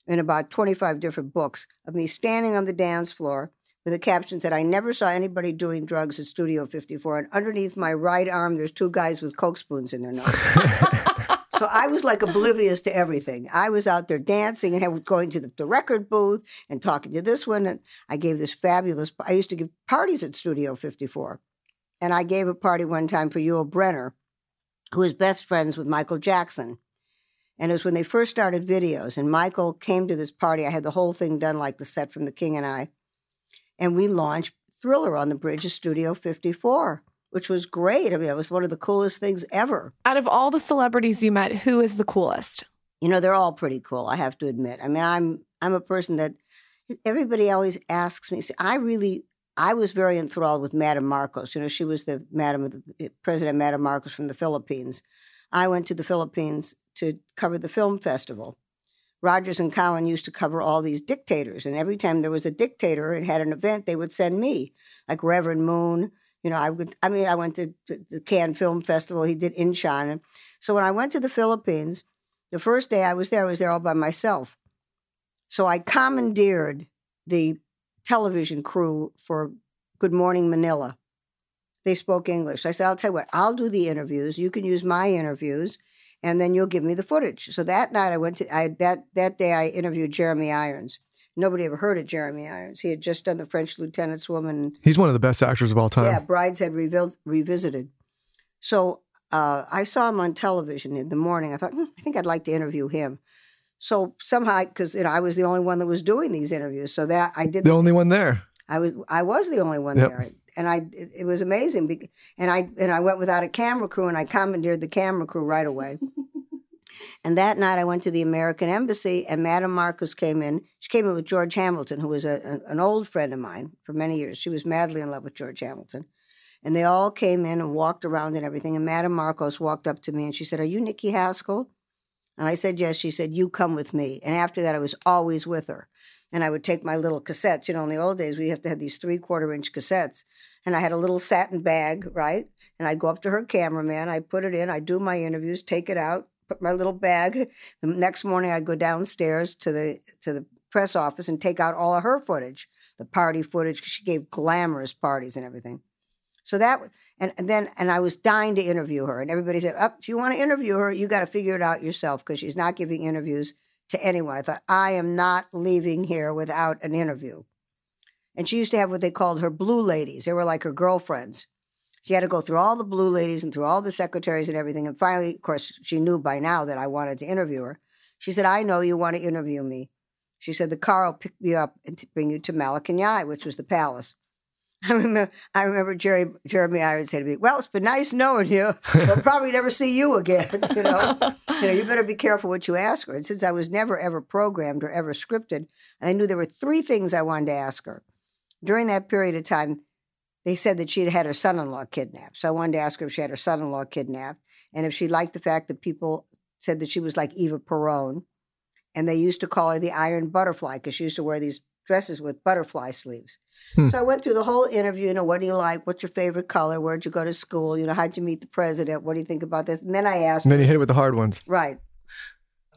in about 25 different books of me standing on the dance floor with a caption that I never saw anybody doing drugs at Studio 54. And underneath my right arm, there's two guys with Coke spoons in their nose. so I was like oblivious to everything. I was out there dancing and going to the, the record booth and talking to this one. And I gave this fabulous, I used to give parties at Studio 54. And I gave a party one time for Yul Brynner, who was best friends with Michael Jackson. And it was when they first started videos, and Michael came to this party. I had the whole thing done like the set from The King and I. And we launched Thriller on the bridge of Studio 54, which was great. I mean, it was one of the coolest things ever. Out of all the celebrities you met, who is the coolest? You know, they're all pretty cool, I have to admit. I mean, I'm I'm a person that everybody always asks me. See, I really I was very enthralled with Madame Marcos. You know, she was the Madam of the eh, President Madame Marcos from the Philippines. I went to the Philippines to cover the film festival. Rogers and Cowan used to cover all these dictators, and every time there was a dictator and had an event, they would send me, like Reverend Moon. You know, I would. I mean, I went to the Cannes Film Festival. He did Inchon. So when I went to the Philippines, the first day I was there, I was there all by myself. So I commandeered the television crew for Good Morning Manila. They spoke English. I said, I'll tell you what, I'll do the interviews. You can use my interviews, and then you'll give me the footage. So that night I went to I that that day I interviewed Jeremy Irons. Nobody ever heard of Jeremy Irons. He had just done the French Lieutenant's Woman. He's one of the best actors of all time. Yeah, Brideshead Revil- Revisited. So uh, I saw him on television in the morning. I thought, hmm, I think I'd like to interview him. So somehow, because you know, I was the only one that was doing these interviews, so that I did The only one there. I was I was the only one Yep. there, and I it, it was amazing. And I and I went without a camera crew, and I commandeered the camera crew right away. and that night, I went to the American Embassy, and Madame Marcos came in. She came in with George Hamilton, who was a, a- an old friend of mine for many years. She was madly in love with George Hamilton. And they all came in and walked around and everything. And Madame Marcos walked up to me and she said, Are you Nikki Haskell? And I said, Yes. She said, You come with me. And after that, I was always with her. And I would take my little cassettes. You know, in the old days, we have to have these three quarter inch cassettes. And I had a little satin bag, right? And I'd go up to her cameraman, I'd put it in, I'd do my interviews, take it out, put my little bag. The next morning, I'd go downstairs to the to the press office and take out all of her footage, the party footage, because She gave glamorous parties and everything. So that and, and then and I was dying to interview her, and everybody said, "Up, if you want to interview her, you got to figure it out yourself because she's not giving interviews to anyone." I thought, I am not leaving here without an interview. And she used to have what they called her blue ladies. They were like her girlfriends. She had to go through all the blue ladies and through all the secretaries and everything. And finally, of course, she knew by now that I wanted to interview her. She said, I know you want to interview me. She said, the car will pick me up and bring you to Malacanang, which was the palace. I remember, I remember Jerry, Jeremy Irons said to me, "Well, it's been nice knowing you. We'll probably never see you again. You know, you know, you better be careful what you ask her." And since I was never ever programmed or ever scripted, I knew there were three things I wanted to ask her. During that period of time, they said that she had had her son-in-law kidnapped. So I wanted to ask her if she had her son-in-law kidnapped, and if she liked the fact that people said that she was like Eva Peron, and they used to call her the Iron Butterfly because she used to wear these dresses with butterfly sleeves. Hmm. So I went through the whole interview. You know, what do you like? What's your favorite color? Where'd you go to school? You know, how'd you meet the president? What do you think about this? And then I asked And then you hit it with the hard ones. right.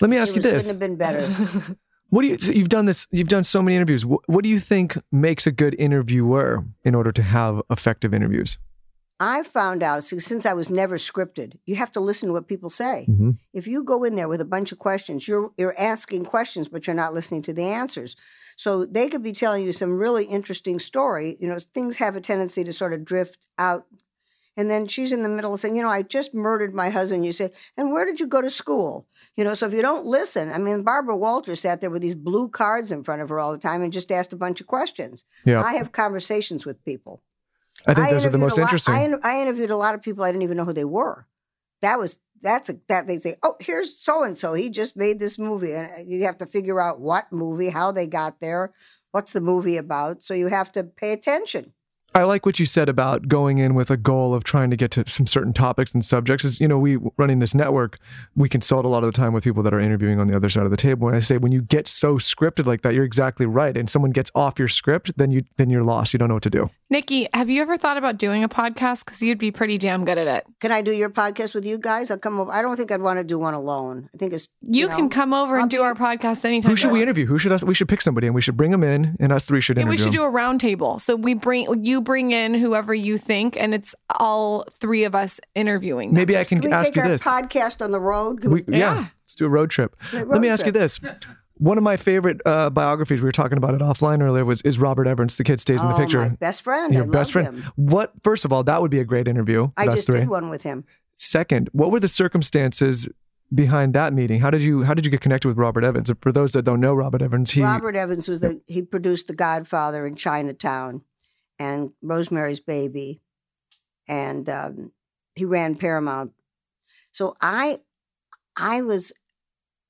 Let me ask it you was- this: couldn't have been better. What do you? So you've done this. You've done so many interviews. What, what do you think makes a good interviewer in order to have effective interviews? I found out see, since I was never scripted, you have to listen to what people say. Mm-hmm. If you go in there with a bunch of questions, you're you're asking questions, but you're not listening to the answers. So they could be telling you some really interesting story. You know, things have a tendency to sort of drift out. And then she's in the middle of saying, you know, I just murdered my husband. You say, and where did you go to school? You know, so if you don't listen, I mean, Barbara Walters sat there with these blue cards in front of her all the time and just asked a bunch of questions. Yeah. I have conversations with people. I think those are the most lot- interesting. I, I interviewed a lot of people I didn't even know who they were. That was that's a, that they say, oh, here's so and so. He just made this movie, and uh, you have to figure out what movie, how they got there, what's the movie about. So you have to pay attention. I like what you said about going in with a goal of trying to get to some certain topics and subjects. Is you know, we running this network, we consult a lot of the time with people that are interviewing on the other side of the table. And I say, when you get so scripted like that, you're exactly right. And someone gets off your script, then you then you're lost. You don't know what to do. Nikki, have you ever thought about doing a podcast? Because you'd be pretty damn good at it. Can I do your podcast with you guys? I'll come over. I don't think I'd want to do one alone. I think it's You, know, can come over I'll and do be- our podcast anytime. Who should we interview? Who should us? We should pick somebody, and we should bring them in, and us three should Yeah, interview. we should them. do a round table. So we bring you bring in whoever you think, and it's all three of us interviewing. them. Maybe I can Can we ask take you our this. podcast on the road? Can We, we- yeah. let's do a road trip. Right, Let me road ask you trip. this. One of my favorite uh, biographies, we were talking about it offline earlier, was is Robert Evans. The kid stays in the Oh, picture. my best friend. Your I best friend. him. What? First of all, that would be a great interview. I just three. did one with him. Second, what were the circumstances behind that meeting? How did you How did you get connected with Robert Evans? For those that don't know Robert Evans, he Robert Evans was the he produced The Godfather in Chinatown, and Rosemary's Baby, and um, he ran Paramount. So I, I was,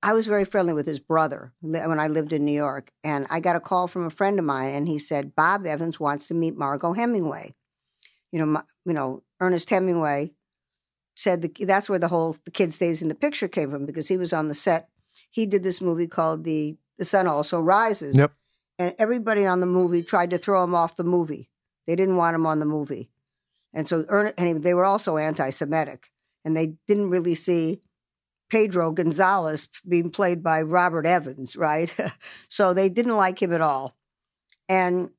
I was very friendly with his brother when I lived in New York, and I got a call from a friend of mine, and he said Bob Evans wants to meet Margaux Hemingway. You know, my, you know Ernest Hemingway said the, that's where the whole the kid stays in the picture came from because he was on the set. He did this movie called the The Sun Also Rises. Yep. And everybody on the movie tried to throw him off the movie. They didn't want him on the movie. And so Ernest, and they were also anti-Semitic, and they didn't really see Pedro Gonzalez being played by Robert Evans, right? so they didn't like him at all. And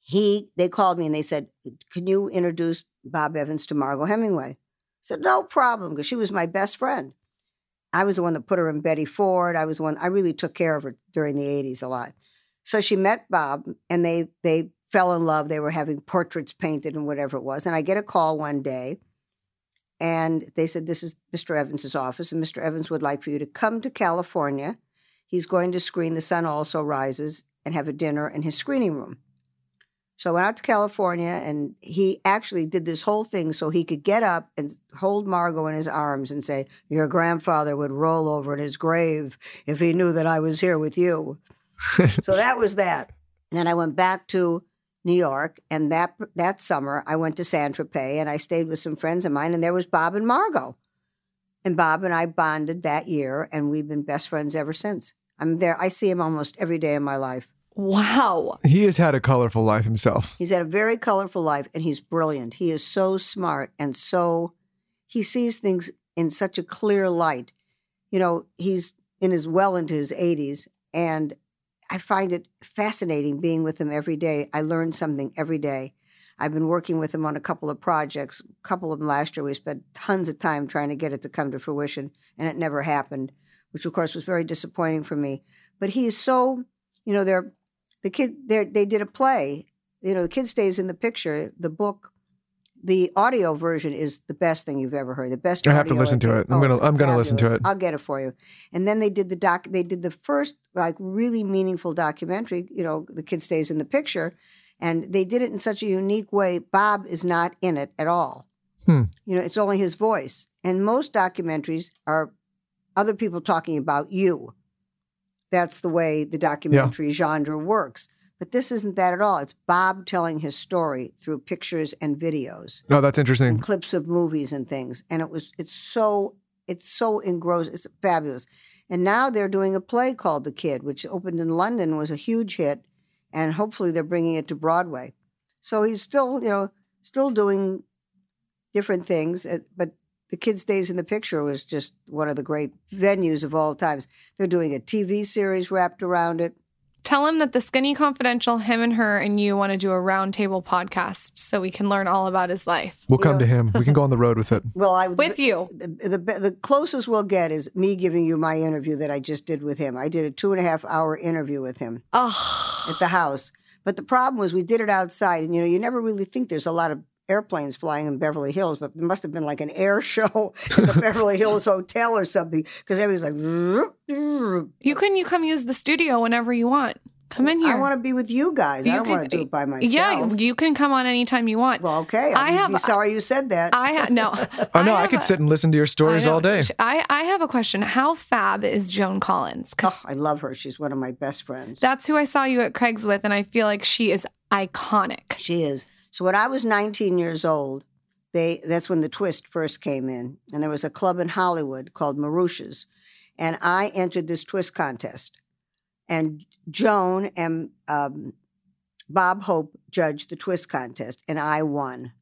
he, they called me and they said, "Can you introduce Bob Evans to Margaux Hemingway?" I said, "No problem," because she was my best friend. I was the one that put her in Betty Ford. I was one I really took care of her during the '80s a lot. So she met Bob, and they they fell in love. They were having portraits painted and whatever it was. And I get a call one day, and they said, "This is Mr. Evans's office, and Mr. Evans would like for you to come to California. He's going to screen The Sun Also Rises and have a dinner in his screening room." So I went out to California, and he actually did this whole thing so he could get up and hold Margaux in his arms and say, "Your grandfather would roll over in his grave if he knew that I was here with you." so that was that. And then I went back to New York, and that that summer I went to San Tropez, and I stayed with some friends of mine, and there was Bob and Margaux, and Bob and I bonded that year, and we've been best friends ever since. I'm there. I see him almost every day of my life. Wow. he has had a colorful life himself. He's had a very colorful life and he's brilliant. He is so smart and so he sees things in such a clear light. You know, he's in his well into his 80s and I find it fascinating being with him every day. I learn something every day. I've been working with him on a couple of projects. A couple of them last year. We spent tons of time trying to get it to come to fruition, and it never happened, which of course was very disappointing for me. But he is so, you know, they're the kid. They they did a play. You know, the kid stays in the picture. The book, the audio version is the best thing you've ever heard. The best. I have to listen to it. I'm gonna- I'm gonna listen to it. I'll get it for you. And then they did the doc. They did the first like really meaningful documentary. You know, the kid stays in the picture, and they did it in such a unique way. Bob is not in it at all. Hmm. You know, it's only his voice. And most documentaries are other people talking about you. That's the way the documentary genre works. But this isn't that at all. It's Bob telling his story through pictures and videos Oh, that's interesting. and clips of movies and things. And it was it's so it's so engrossed. It's fabulous. And now they're doing a play called The Kid, which opened in London, was a huge hit, and hopefully they're bringing it to Broadway. So he's still, you know, still doing different things, uh, but the Kid Stays in the Picture was just one of the great venues of all times. They're doing a TV series wrapped around it. Tell him that the Skinny Confidential, him and her and you want to do a roundtable podcast so we can learn all about his life. We'll come to him. We can go on the road with it. Well, I With you. The, the the closest we'll get is me giving you my interview that I just did with him. I did a two and a half hour interview with him Oh, at the house. But the problem was we did it outside, and you know you never really think there's a lot of airplanes flying in Beverly Hills, but it must have been like an air show at the Beverly Hills Hotel or something because everybody's like, "Vroom, vroom." you can you come use the studio whenever you want. Come in here. I want to be with you guys. I don't want to do it by myself. Yeah, you can come on anytime you want. Well, okay. I I have- Be sorry you said that. I ha- no. Oh, I know. I, have could a- sit and listen to your stories all day. I, I have a question. How fab is Joan Collins? Oh, I love her. She's one of my best friends. that's who I saw you at Craig's with, and I feel like she is iconic. She is. So when I was 19 years old, they that's when the twist first came in, and there was a club in Hollywood called Marusha's, and I entered this twist contest, and Joan and um, Bob Hope judged the twist contest, and I won.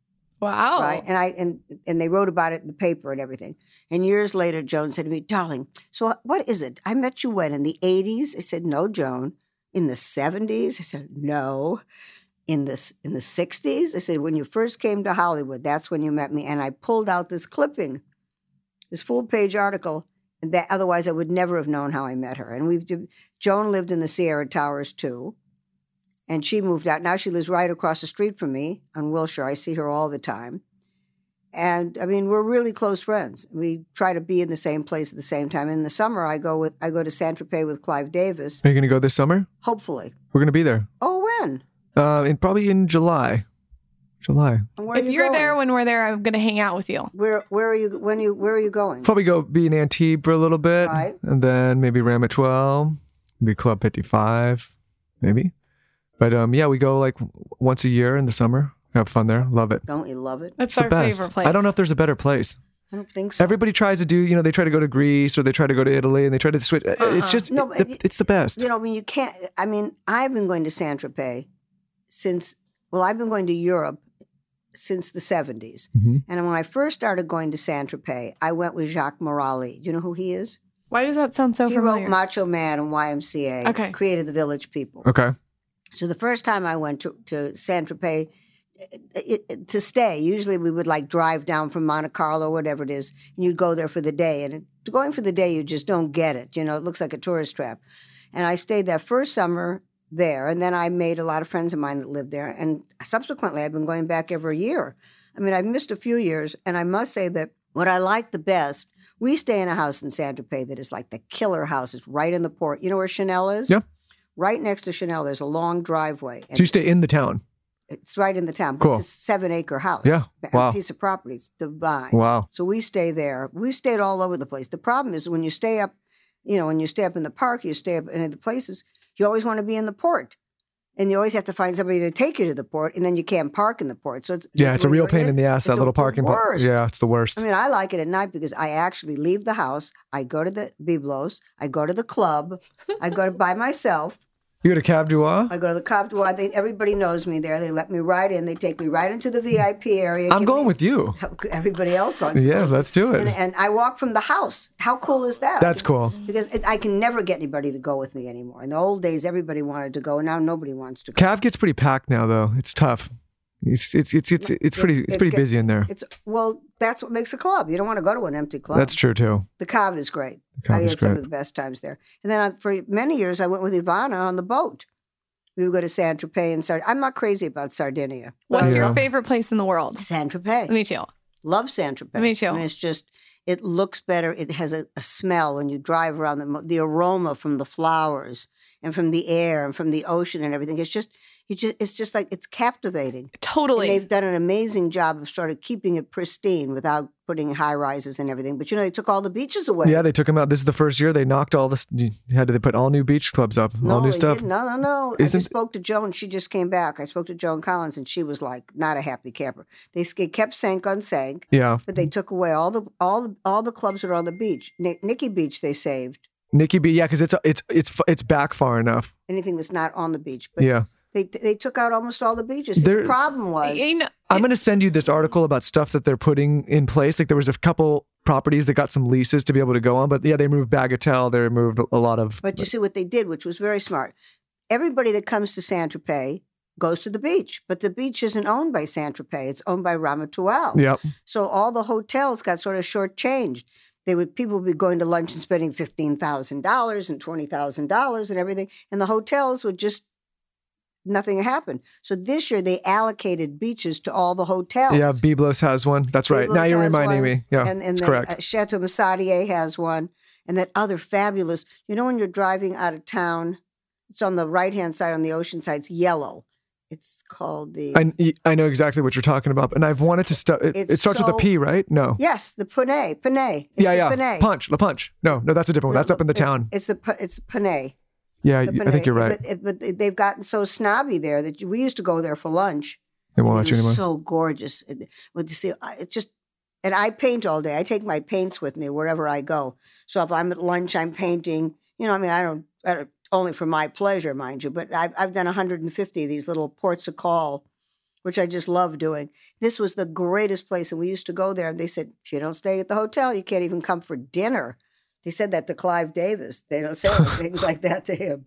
Wow. Right, and I and and they wrote about it in the paper and everything. And years later, Joan said to me, "Darling, so what is it? I met you when in the '80s?" I said, "No, Joan, in the '70s." I said, "No." In the in the 60s i said when you first came to hollywood that's when you met me and i pulled out this clipping this full page article and that otherwise i would never have known how i met her and we've joan lived in the sierra towers too and she moved out. Now she lives right across the street from me on wilshire. I see her all the time and i mean we're really close friends. We try to be in the same place at the same time. In the summer i go with i go to saint tropez with clive davis. Are you going to go this summer? hopefully. We're going to be there. oh when Uh, in probably in July. July. Where if you you're going? there when we're there, I'm going to hang out with you. Where where are you when you where are you going? Probably go be in Antibes for a little bit, Right. and then maybe Ramatuelle, maybe Club Fifty Five, maybe. But um, yeah, we go like once a year in the summer. Have fun there. Love it. Don't you love it? That's It's the our best. favorite place. I don't know if there's a better place. I don't think so. Everybody tries to do, you know, they try to go to Greece or they try to go to Italy and they try to switch. It's just, Uh-uh. No, it- it's the best. you know, I mean, you can't. I mean, I've been going to Saint Tropez since. Well, I've been going to Europe since the 70s. Mhm. And when I first started going to Saint Tropez, I went with Jacques Morali. Do you know who he is? Why does that sound so he familiar? wrote Macho Man and YMCA. Okay. Created the Village People. Okay. So the first time I went to, to Saint Tropez it, it- to stay, usually we would like drive down from Monte Carlo, whatever it is, and you'd go there for the day. And it, going for the day, you just don't get it. You know, it looks like a tourist trap. And I stayed that first summer there, and then I made a lot of friends of mine that lived there. And subsequently, I've been going back every year. I mean, I've missed a few years, and I must say that what I like the best, we stay in a house in Saint Tropez that is like the killer house. It's right in the port. You know where Chanel is? Yeah. Right next to Chanel, there's a long driveway. So you stay in the town. It's right in the town. Cool. It's a seven acre house. Yeah. A Wow. piece of property. It's divine. Wow. So we stay there. We've stayed all over the place. The problem is when you stay up, you know, when you stay up in the park, you stay up in the places, you always want to be in the port. And you always have to find somebody to take you to the port, and then you can't park in the port. So it's Yeah, it's a real pain in the ass, that little parking worst. Yeah, it's the worst. I mean, I like it at night because I actually leave the house. I go to the Byblos. I go to the club. I go to by myself. You go to Cab Duas? I go to the Cop Noir. They, everybody knows me there. They let me right in. They take me right into the VIP area. I'm going me- with you. Everybody else wants. to Yeah, let's do it. and I walk from the house. How cool is that? That's cool. Because it, I can never get anybody to go with me anymore. In the old days, everybody wanted to go. and Now nobody wants to go. Cav gets pretty packed now, though. It's tough. It's it's it's it's it's pretty it's It pretty get- busy in there. It's well, that's what makes a club. You don't want to go to an empty club. That's true too. The Cove is great. Cove I is had some of the best times there. And then I, for many years, I went with Ivana on the boat. We would go to Saint Tropez and Sard. I'm not crazy about Sardinia. What's Yeah. your favorite place in the world? Saint Tropez. Me too. Love Saint Tropez. Me too. I mean, it's just it looks better. It has a, a smell when you drive around the the aroma from the flowers and from the air and from the ocean and everything. It's just you just it's just like it's captivating. And Totally. they've done an amazing job of sort of keeping it pristine without putting high rises and everything. But you know, they took all the beaches away. Yeah, they took him out. This is the first year they knocked all this. Had to they put all new beach clubs up, no, all new stuff. didn't. No, no, no. I Isn't- just spoke to Joan. She just came back. I spoke to Joan Collins, and she was like not a happy camper. They s- it kept Cinquante-Cinq. Yeah, But they took away all the all the, all the clubs that are on the beach. Ni- Nikki Beach they saved. Nikki B. Yeah, because it's it's it's it's back far enough. Anything that's not on the beach. But Yeah, They they took out almost all the beaches. There- the problem was You know, I'm going to send you this article about stuff that they're putting in place. Like there was a couple properties that got some leases to be able to go on, but yeah, they moved Bagatelle. They removed a lot of. But you see what they did, which was very smart. Everybody that comes to Saint Tropez goes to the beach, but the beach isn't owned by Saint Tropez; it's owned by Ramatuelle. Yep. So all the hotels got sort of shortchanged. They would people would be going to lunch and spending fifteen thousand dollars and twenty thousand dollars and everything, and the hotels would just nothing happened. So this year they allocated beaches to all the hotels. Yeah, Byblos has one. That's right. now you're reminding one, me. Yeah, and, and that's the, correct. Uh, Chateau Massadier has one, and that other fabulous. You know, when you're driving out of town, it's on the right hand side on the ocean side. It's yellow. It's called the. I, I know exactly what you're talking about, and I've wanted to start. It, it starts with a P, right? No. yes, the Panay. Panay. Yeah, the yeah. Panay. Punch, La Punch. No, no, that's a different one. That's up in the It's- town. It's the Pa- it's Panay. Yeah, I think you're right. But, but they've gotten so snobby there that we used to go there for lunch. They won't let you anymore. so gorgeous. With you see, it's just, and I paint all day. I take my paints with me wherever I go. So if I'm at lunch, I'm painting. You know, I mean, I don't, I don't only for my pleasure, mind you, but I've I've done 150 of these little ports of call, which I just love doing. This was the greatest place, and we used to go there. And they said, if you don't stay at the hotel, you can't even come for dinner. They said that to Clive Davis. They don't say things like that to him.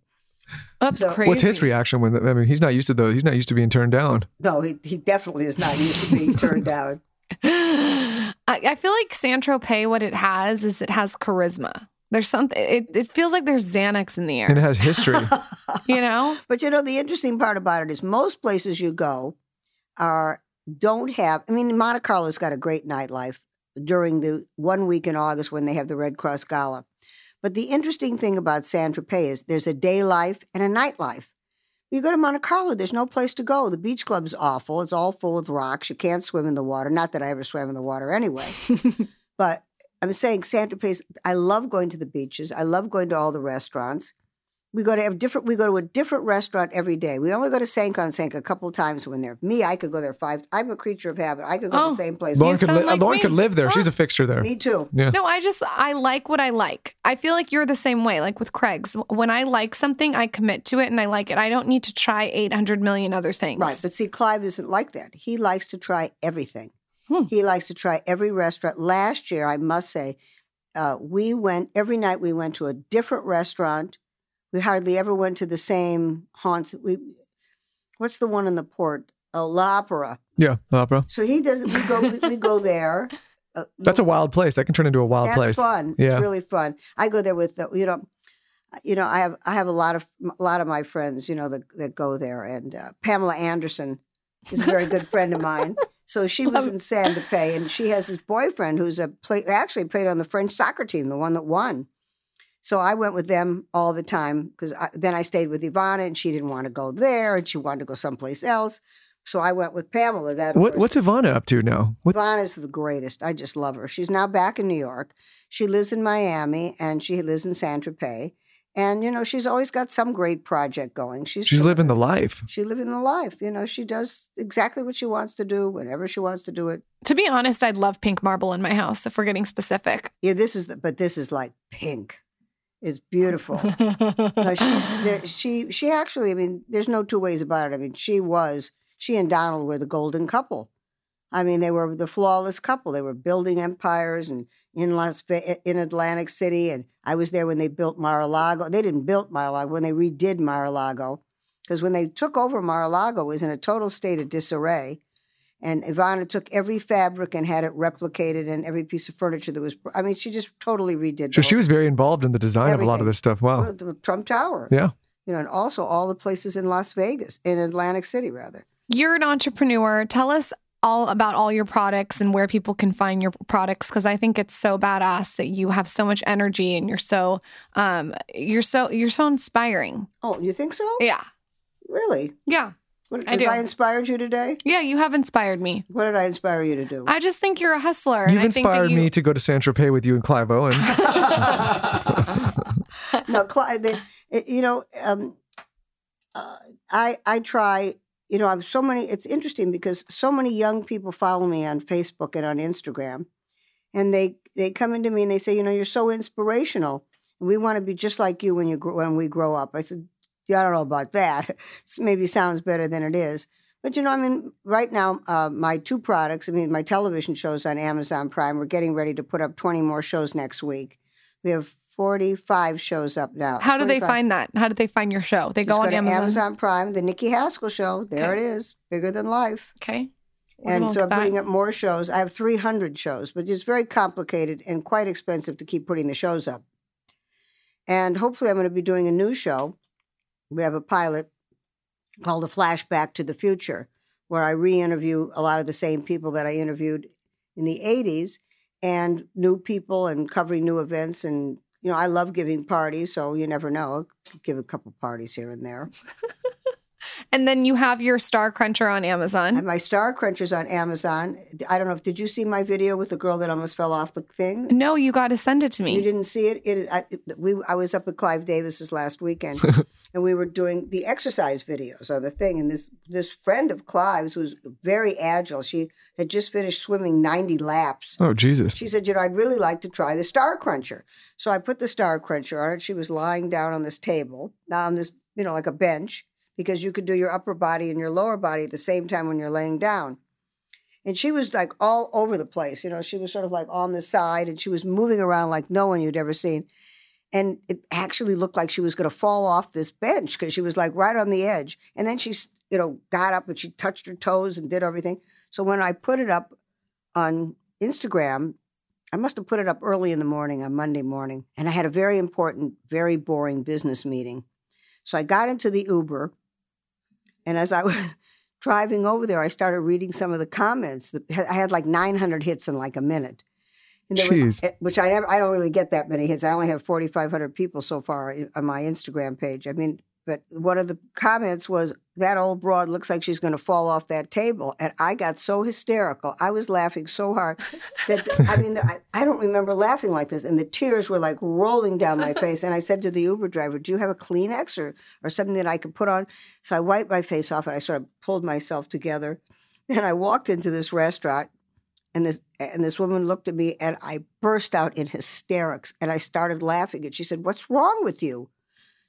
that's So- crazy. What's his reaction when? I mean, he's not used to those. He's not used to being turned down. No, he, he definitely is not used to being turned down. I, I feel like San Tropez, what it has is it has charisma. There's something. It, it feels like there's Xanax in the And it has history. You know, But you know, the interesting part about it is most places you go are don't have. I mean, Monte Carlo's got a great nightlife during the one week in August when they have the Red Cross Gala. But the interesting thing about San Tropez is there's a day life and a nightlife. You go to Monte Carlo, there's no place to go. The beach club's awful. It's all full with rocks. You can't swim in the water. Not that I ever swam in the water anyway. but I'm saying Santa Tropez, I love going to the beaches. I love going to all the restaurants. We go to a different. We go to a different restaurant every day. We only go to Cinquante-Cinq a couple times when they're. Me, I could go there five. I'm a creature of habit. I could go to Oh. the same place. Lauryn could li- like Lauryn could live there. Oh. She's a fixture there. Me too. Yeah. no, I just I like what I like. I feel like you're the same way. Like with Craig's, when I like something, I commit to it and I like it. I don't need to try 800 million other things. Right, but see, Clive isn't like that. He likes to try everything. Hmm. He likes to try every restaurant. Last year, I must say, uh, we went every night. We went to a different restaurant. We hardly ever went to the same haunts. We, what's the one in the port? Oh, La Opera. Yeah, La opera. So he doesn't. We go. we, we go there. Uh, That's a wild place. That can turn into a wild That's place. fun. Yeah. It's really fun. I go there with the, you know, you know, I have I have a lot of a lot of my friends, you know, that that go there, and uh, Pamela Anderson is a very good friend of mine. So she was in Santa Fe, and she has this boyfriend who's a play, actually played on the French soccer team, the one that won. So I went with them all the time because then I stayed with Ivana, and she didn't want to go there, and she wanted to go someplace else. So I went with Pamela. That What, what's Ivana up to now? What, Ivana's the greatest. I just love her. She's now back in New York. She lives in Miami and she lives in San Tropez. And, you know, she's always got some great project going. She's, she's living the life. She's living the life. You know, she does exactly what she wants to do whenever she wants to do it. To be honest, I'd love pink marble in my house if we're getting specific. Yeah, this is, the, but this is like pink. It's beautiful. no, she, she actually, I mean, there's no two ways about it. I mean, she was, she and Donald were the golden couple. I mean, they were the flawless couple. They were building empires and in Las in Atlantic City, and I was there when they built Mar-a-Lago. They didn't build Mar-a-Lago when they redid Mar-a-Lago, because when they took over Mar-a-Lago, it was in a total state of disarray. And Ivana took every fabric and had it replicated, and every piece of furniture that was. I mean, she just totally redid. So she was very involved in the design of a lot of this stuff. Wow. well, the Trump Tower. Yeah. You know, and also all the places in Las Vegas, in Atlantic City, rather. You're an entrepreneur. Tell us all about all your products and where people can find your products because I think it's so badass that you have so much energy and you're so um you're so you're so inspiring. Oh, you think so? Yeah. Really? Yeah. What, I have do. I inspired you today? Yeah, you have inspired me. What did I inspire you to do? I just think you're a hustler. You've I think inspired you- me to go to San Tropez with you and Clive Owens. no, Clyde, they, you know, um, uh, I I try. You know, I'm so many. It's interesting because so many young people follow me on Facebook and on Instagram, and they they come into me and they say, you know, you're so inspirational. We want to be just like you when you grow, when we grow up. I said, Yeah, I don't know about that. It's maybe sounds better than it is. But you know, I mean, right now, uh, my two products, I mean, my television shows on Amazon Prime, we're getting ready to put up 20 more shows next week. We have 45 shows up now. How do they find that? How do they find your show? They go Just on to Amazon. Amazon Prime, the Nikki Haskell show. There Okay. it is, bigger than life. Okay. We're And so I'm putting up more shows. I have 300 shows, but it's very complicated and quite expensive to keep putting the shows up. And hopefully, I'm going to be doing a new show. We have a pilot called A Flashback to the Future, where I re interview a lot of the same people that I interviewed in the 80s and new people and covering new events. And, you know, I love giving parties, so you never know. I'll give a couple parties here and there. And then you have your Star Cruncher on Amazon. And my Star Crunchers on Amazon. I don't know if did you see my video with the girl that almost fell off the thing? no, you got to send it to me. You didn't see it. It I, it- we I was up at Clive Davis's last weekend, and we were doing the exercise videos on the thing. And this this friend of Clive's was very agile. She had just finished swimming ninety laps. Oh Jesus. She said, you know, I'd really like to try the Star Cruncher. So I put the Star Cruncher on it. She was lying down on this table, on this, you know, like a bench, because you could do your upper body and your lower body at the same time when you're laying down. And she was like all over the place. You know, she was sort of like on the side and she was moving around like no one you'd ever seen. And it actually looked like she was going to fall off this bench because she was like right on the edge. And then she, you know, got up and she touched her toes and did everything. So when I put it up on Instagram, I must have put it up early in the morning on Monday morning. And I had a very important, very boring business meeting. So I got into the Uber. And as I was driving over there, I started reading some of the comments. I had like 900 hits in like a minute. And there was, eh, which I never, I don't really get that many hits. I only have 4,500 people so far on my Instagram page. I mean, but one of the comments was that old broad looks like she's going to fall off that table, and I got so hysterical. I was laughing so hard that I mean, I, I don't remember laughing like this, and the tears were like rolling down my face. And I said to the Uber driver, "Do you have a Kleenex or or something that I could put on?" So I wiped my face off, and I sort of pulled myself together, and I walked into this restaurant. And this and this woman looked at me and I burst out in hysterics and I started laughing and she said, "What's wrong with you?"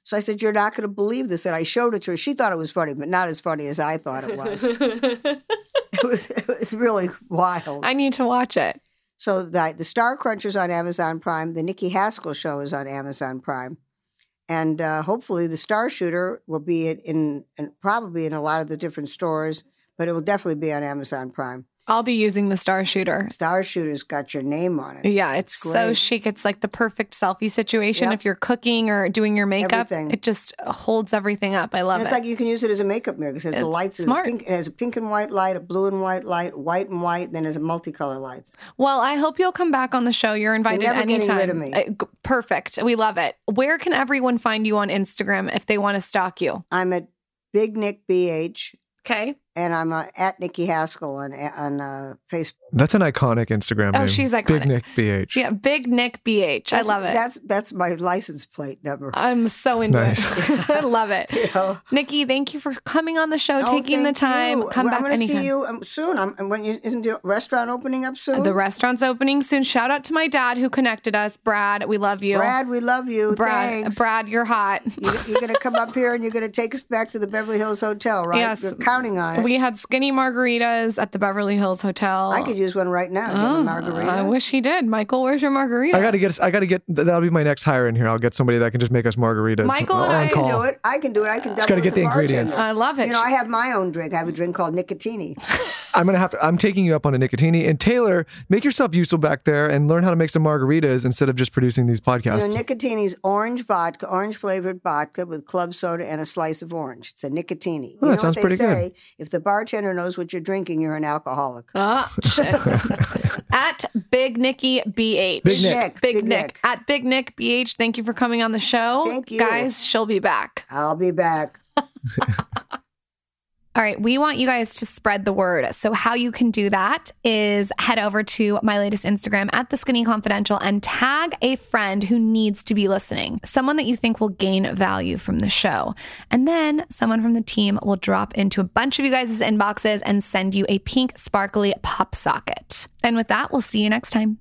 So I said, "You're not going to believe this." And I showed it to her. She thought it was funny, but not as funny as I thought it was. it was it was really wild. I need to watch it. So the the Star Crunchers on Amazon Prime, the Nikki Haskell show is on Amazon Prime, and uh, hopefully the Star Shooter will be in, in, in probably in a lot of the different stores, but it will definitely be on Amazon Prime. I'll be using the Star Shooter. Star Shooter's got your name on it. Yeah, it's so great. chic. It's like the perfect selfie situation. Yep. If you're cooking or doing your makeup, Everything. it just holds everything up. I love And it's it. like you can use it as a makeup mirror because it the It's lights. It's smart. Pink, it has a pink and white light, a blue and white light, white and white, then there's a multicolor lights. well, I hope you'll come back on the show. You're invited never getting anytime. rid of me. Uh, Perfect. We love it. Where can everyone find you on Instagram if they want to stalk you? I'm at Big Nick BH, Okay. And I'm uh, at Nikki Haskell on on uh, Facebook. That's an iconic Instagram Oh, name. she's Big. Nick BH. Yeah, Big Nick BH. I love it. That's that's my license plate number. I'm so into Nice. it. I love it. You know? Nikki, thank you for coming on the show, Oh, taking the time. you. Come Well, back I'm gonna anytime. see you um, soon. I'm, and when you, isn't the restaurant opening up soon? The restaurant's opening soon. Shout out to my dad who connected us. Brad, we love you. Brad, we love you. Brad, Thanks. Brad, you're hot. You, you're going to come up here and you're going to take us back to the Beverly Hills Hotel, right? Yes. You're counting on it. We had skinny margaritas at the Beverly Hills Hotel. I could use one right now. Do you have a oh, margarita? Oh, I wish he did. Michael, where's your margarita? I gotta get. I gotta get. That'll be my next hire in here. I'll get somebody that can just make us margaritas. Michael and I I can call. do it. I can do it. I can double gotta get the bartender. ingredients. I love it. You know, I have my own drink. I have a drink called Nicotini. I'm gonna have to. I'm taking you up on a nicotini. And Taylor, make yourself useful back there and learn how to make some margaritas instead of just producing these You podcasts. know, Nicotini's orange vodka, orange flavored vodka with club soda and a slice of orange. It's a Nicotini. Oh, you Oh, know that sounds what they pretty good. say? If the bartender knows what you're drinking, you're an alcoholic. Uh, Shit. at Big Nicky BH. Big Nick. Nick, Big, Big Nick. Nick. At Big Nick BH. Thank you for coming on the show. Thank you. Guys, she'll be back. I'll be back. All right, we want you guys to spread the word. So, how you can do that is head over to my latest Instagram at the Skinny Confidential and tag a friend who needs to be listening, someone that you think will gain value from the show. And then someone from the team will drop into a bunch of you guys' inboxes and send you a pink, sparkly pop socket. And with that, we'll see you next time.